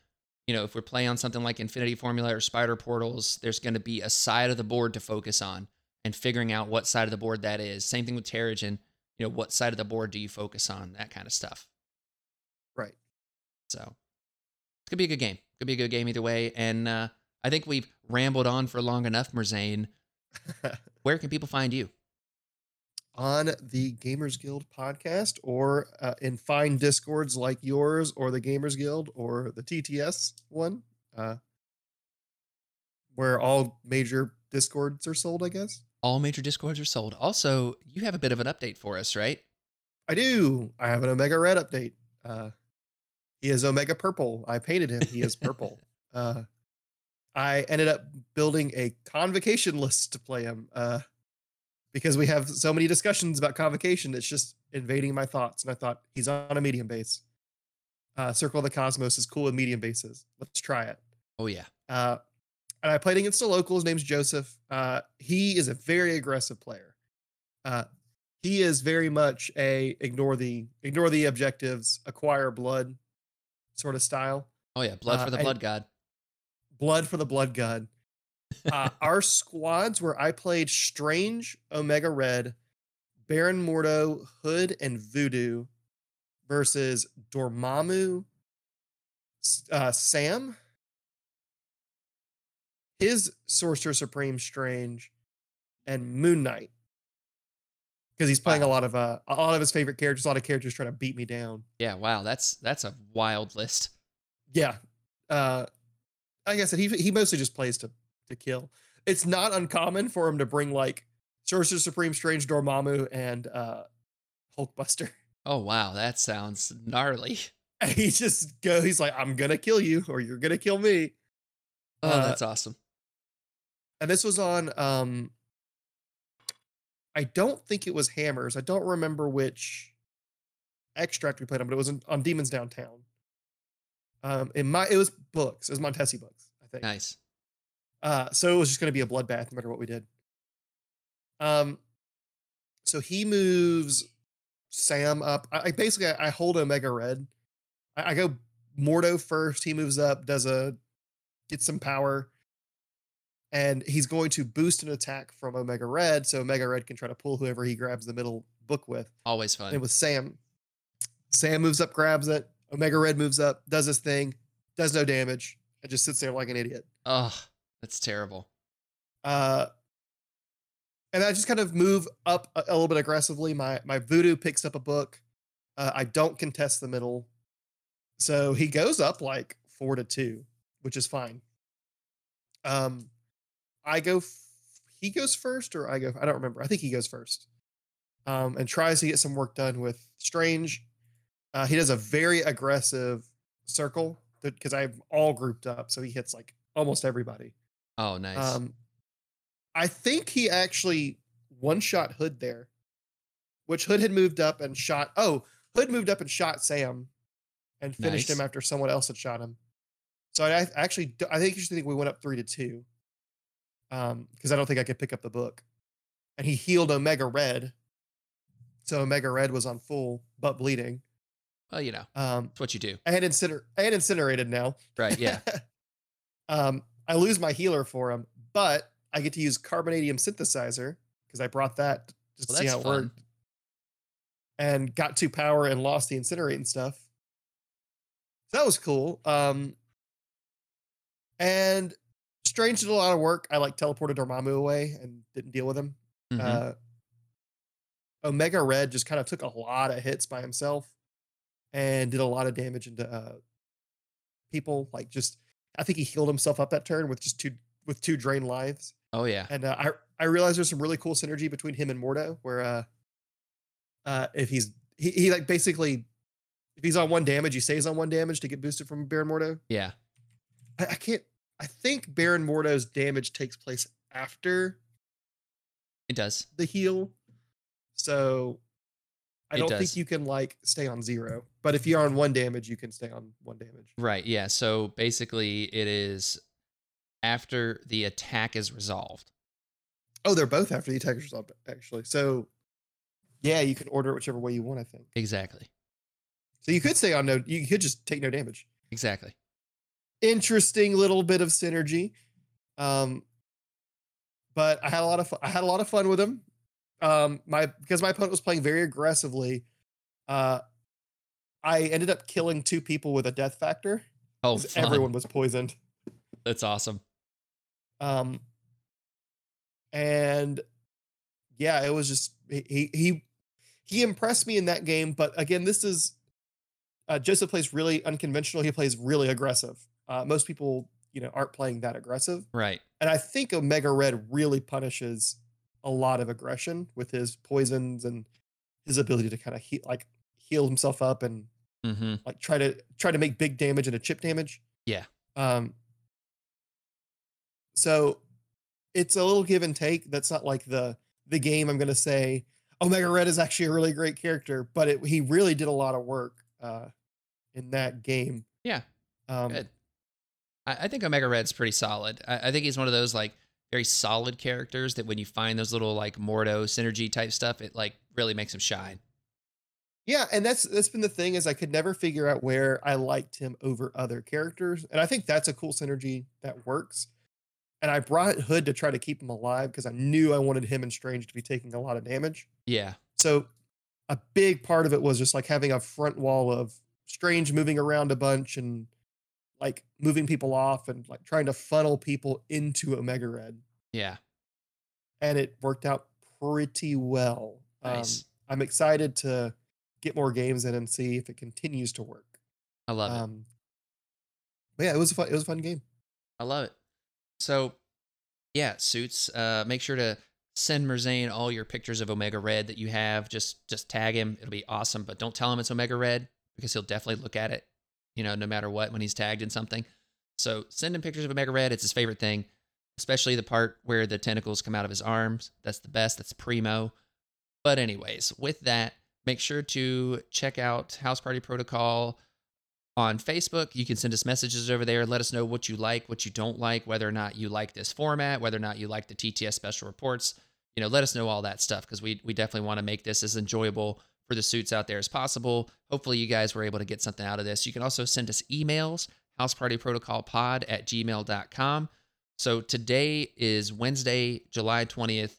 You know, if we're playing on something like Infinity Formula or Spider Portals, there's going to be a side of the board to focus on and figuring out what side of the board that is. Same thing with Terrigen. You know, what side of the board do you focus on? That kind of stuff. Right. So it's gonna be a good game. Could be a good game either way. And uh, I think we've rambled on for long enough, Merzane. <laughs> Where can people find you? On the Gamers Guild podcast or uh, in fine discords like yours or the Gamers Guild or the TTS one, uh, where all major discords are sold, I guess. All major discords are sold. Also, you have a bit of an update for us, right? I do. I have an Omega Red update. Uh, he is Omega Purple. I painted him. He is purple. <laughs> uh, I ended up building a convocation list to play him uh, because we have so many discussions about convocation. It's just invading my thoughts. And I thought he's on a medium base. Uh, Circle of the Cosmos is cool with medium bases. Let's try it. Oh yeah. Uh, and I played against a local. His name's Joseph. Uh, he is a very aggressive player. Uh, he is very much a ignore the ignore the objectives, acquire blood sort of style. Oh yeah, blood Uh, for the blood god. Blood for the blood god. Uh, our squads where I played Strange, Omega Red, Baron Mordo, Hood, and Voodoo versus Dormammu, uh, Sam, his Sorcerer Supreme Strange, and Moon Knight. Because he's playing a lot of uh, a lot of his favorite characters, a lot of characters trying to beat me down. Yeah, wow, that's that's a wild list. Yeah. Uh like I said, he he mostly just plays to to kill. It's not uncommon for him to bring like Sorcerer Supreme Strange Dormammu and uh Hulkbuster. Oh wow, that sounds gnarly. <laughs> And he just go, he's like, I'm gonna kill you or you're gonna kill me. Oh, Uh, that's awesome. And this was on um I don't think it was Hammers. I don't remember which extract we played on, but it was on, on Demons Downtown. Um in my it was books, it was Montesi books, I think. Nice. Uh, so it was just going to be a bloodbath no matter what we did. Um, so he moves Sam up. I, I basically I, I hold Omega Red. I, I go Mordo first. He moves up, does a gets some power, and he's going to boost an attack from Omega Red, so Omega Red can try to pull whoever he grabs the middle book with. Always fun. And with Sam, Sam moves up, grabs it. Omega Red moves up, does his thing, does no damage, and just sits there like an idiot. oh, that's terrible. Uh, and I just kind of move up a, a little bit aggressively. My my voodoo picks up a book. Uh, I don't contest the middle, so he goes up like four to two, which is fine. Um, I go. F- he goes first, or I go. I don't remember. I think he goes first. Um, and tries to get some work done with Strange. Uh, he does a very aggressive circle because I'm all grouped up, so he hits like almost everybody. Oh, nice. Um, I think he actually one shot Hood there, which Hood had moved up and shot. Oh, Hood moved up and shot Sam, and finished him after someone else had shot him. So I I actually I think you should think we went up three to two, um, because I don't think I could pick up the book, and he healed Omega Red, so Omega Red was on full but bleeding. well, you know, Um, it's what you do. I had had incinerated now. Right. Yeah. <laughs> um, I lose my healer for him, but I get to use carbonadium synthesizer because I brought that just Well, to see how it fun. worked. And got to power and lost the incinerating stuff. So that was cool. Um, and Strange did a lot of work. I like teleported Dormammu away and didn't deal with him. Mhm. Uh, Omega Red just kind of took a lot of hits by himself and did a lot of damage into uh, people. Like just, I think he healed himself up that turn with just two with two drain lives. oh yeah. And uh, I I realized there's some really cool synergy between him and Mordo, where uh, uh, if he's he, he like basically if he's on one damage, he stays on one damage to get boosted from Baron Mordo. Yeah. I, I can't. I think Baron Mordo's damage takes place after It does. the heal. So I It don't does. think you can like stay on zero. But if you're on one damage, you can stay on one damage. Right. Yeah. So basically, it is after the attack is resolved. Oh, they're both after the attack is resolved, actually. So yeah, you can order it whichever way you want, I think. Exactly. So you could stay on no you could just take no damage. Exactly. Interesting little bit of synergy. Um but I had a lot of fun. I had a lot of fun with him. Um my because my opponent was playing very aggressively. Uh I ended up killing two people with a death factor. Oh, everyone was poisoned. That's awesome. Um, and yeah, it was just he he he impressed me in that game. But again, this is uh, Joseph plays really unconventional. He plays really aggressive. Uh, most people, you know, aren't playing that aggressive, Right. and I think Omega Red really punishes a lot of aggression with his poisons and his ability to kind of he- like heal himself up and Mm-hmm. like try to try to make big damage and a chip damage. Yeah. Um so it's a little give and take. That's not like the the game I'm gonna say Omega Red is actually a really great character, but it, he really did a lot of work uh in that game. Yeah. Um Good. I, I think Omega Red's pretty solid. I, I think he's one of those like very solid characters that when you find those little like Mordo synergy type stuff, it like really makes him shine. Yeah, and that's that's been the thing is I could never figure out where I liked him over other characters, and I think that's a cool synergy that works. And I brought Hood to try to keep him alive because I knew I wanted him and Strange to be taking a lot of damage. Yeah. So a big part of it was just like having a front wall of Strange moving around a bunch and like moving people off and like trying to funnel people into Omega Red. Yeah. And it worked out pretty well. Nice. Um, I'm excited to get more games in and see if it continues to work. I love it. Um, but yeah, it was a fun, it was a fun game. I love it. So, yeah, suits. Uh, make sure to send Merzane all your pictures of Omega Red that you have. Just just tag him. It'll be awesome. But don't tell him it's Omega Red because he'll definitely look at it. You know, no matter what when he's tagged in something. So send him pictures of Omega Red. It's his favorite thing, especially the part where the tentacles come out of his arms. That's the best. That's primo. But anyways, with that, make sure to check out House Party Protocol on Facebook. You can send us messages over there. Let us know what you like, what you don't like, whether or not you like this format, whether or not you like the TTS special reports. You know, let us know all that stuff because we we definitely want to make this as enjoyable for the suits out there as possible. Hopefully, you guys were able to get something out of this. You can also send us emails, housepartyprotocolpod at gmail.com. So today is Wednesday, July 20th.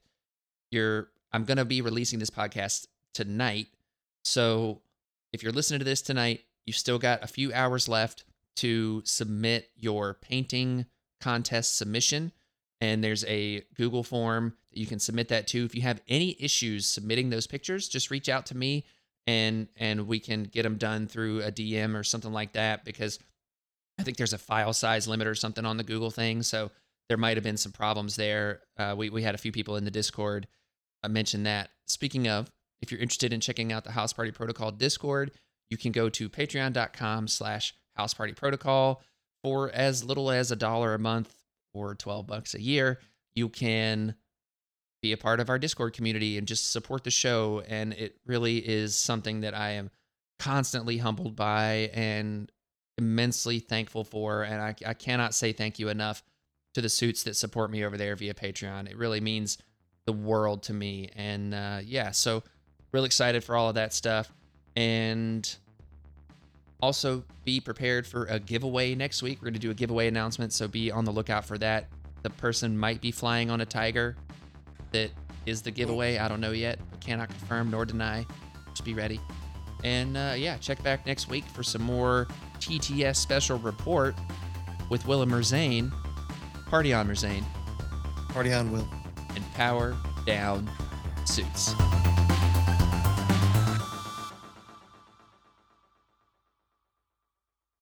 You're I'm gonna be releasing this podcast tonight. So if you're listening to this tonight, you've still got a few hours left to submit your painting contest submission. And there's a Google form you can submit that too. If you have any issues submitting those pictures, just reach out to me and and we can get them done through a DM or something like that because I think there's a file size limit or something on the Google thing. So there might have been some problems there. Uh, we, we had a few people in the Discord uh, mention that. Speaking of, if you're interested in checking out the House Party Protocol Discord, you can go to patreon.com slash house party protocol for as little as a dollar a month or 12 bucks a year. You can be a part of our Discord community and just support the show. And it really is something that I am constantly humbled by and immensely thankful for. And I, I cannot say thank you enough to the suits that support me over there via Patreon. It really means the world to me. And uh, yeah, so real excited for all of that stuff. And also be prepared for a giveaway next week. We're going to do a giveaway announcement, so be on the lookout for that. The person might be flying on a tiger that is the giveaway. I don't know yet. Cannot confirm nor deny. Just be ready. And uh, yeah, check back next week for some more TTS special report with Will and Merzane. Party on, Merzane. Party on, Will. And power down suits.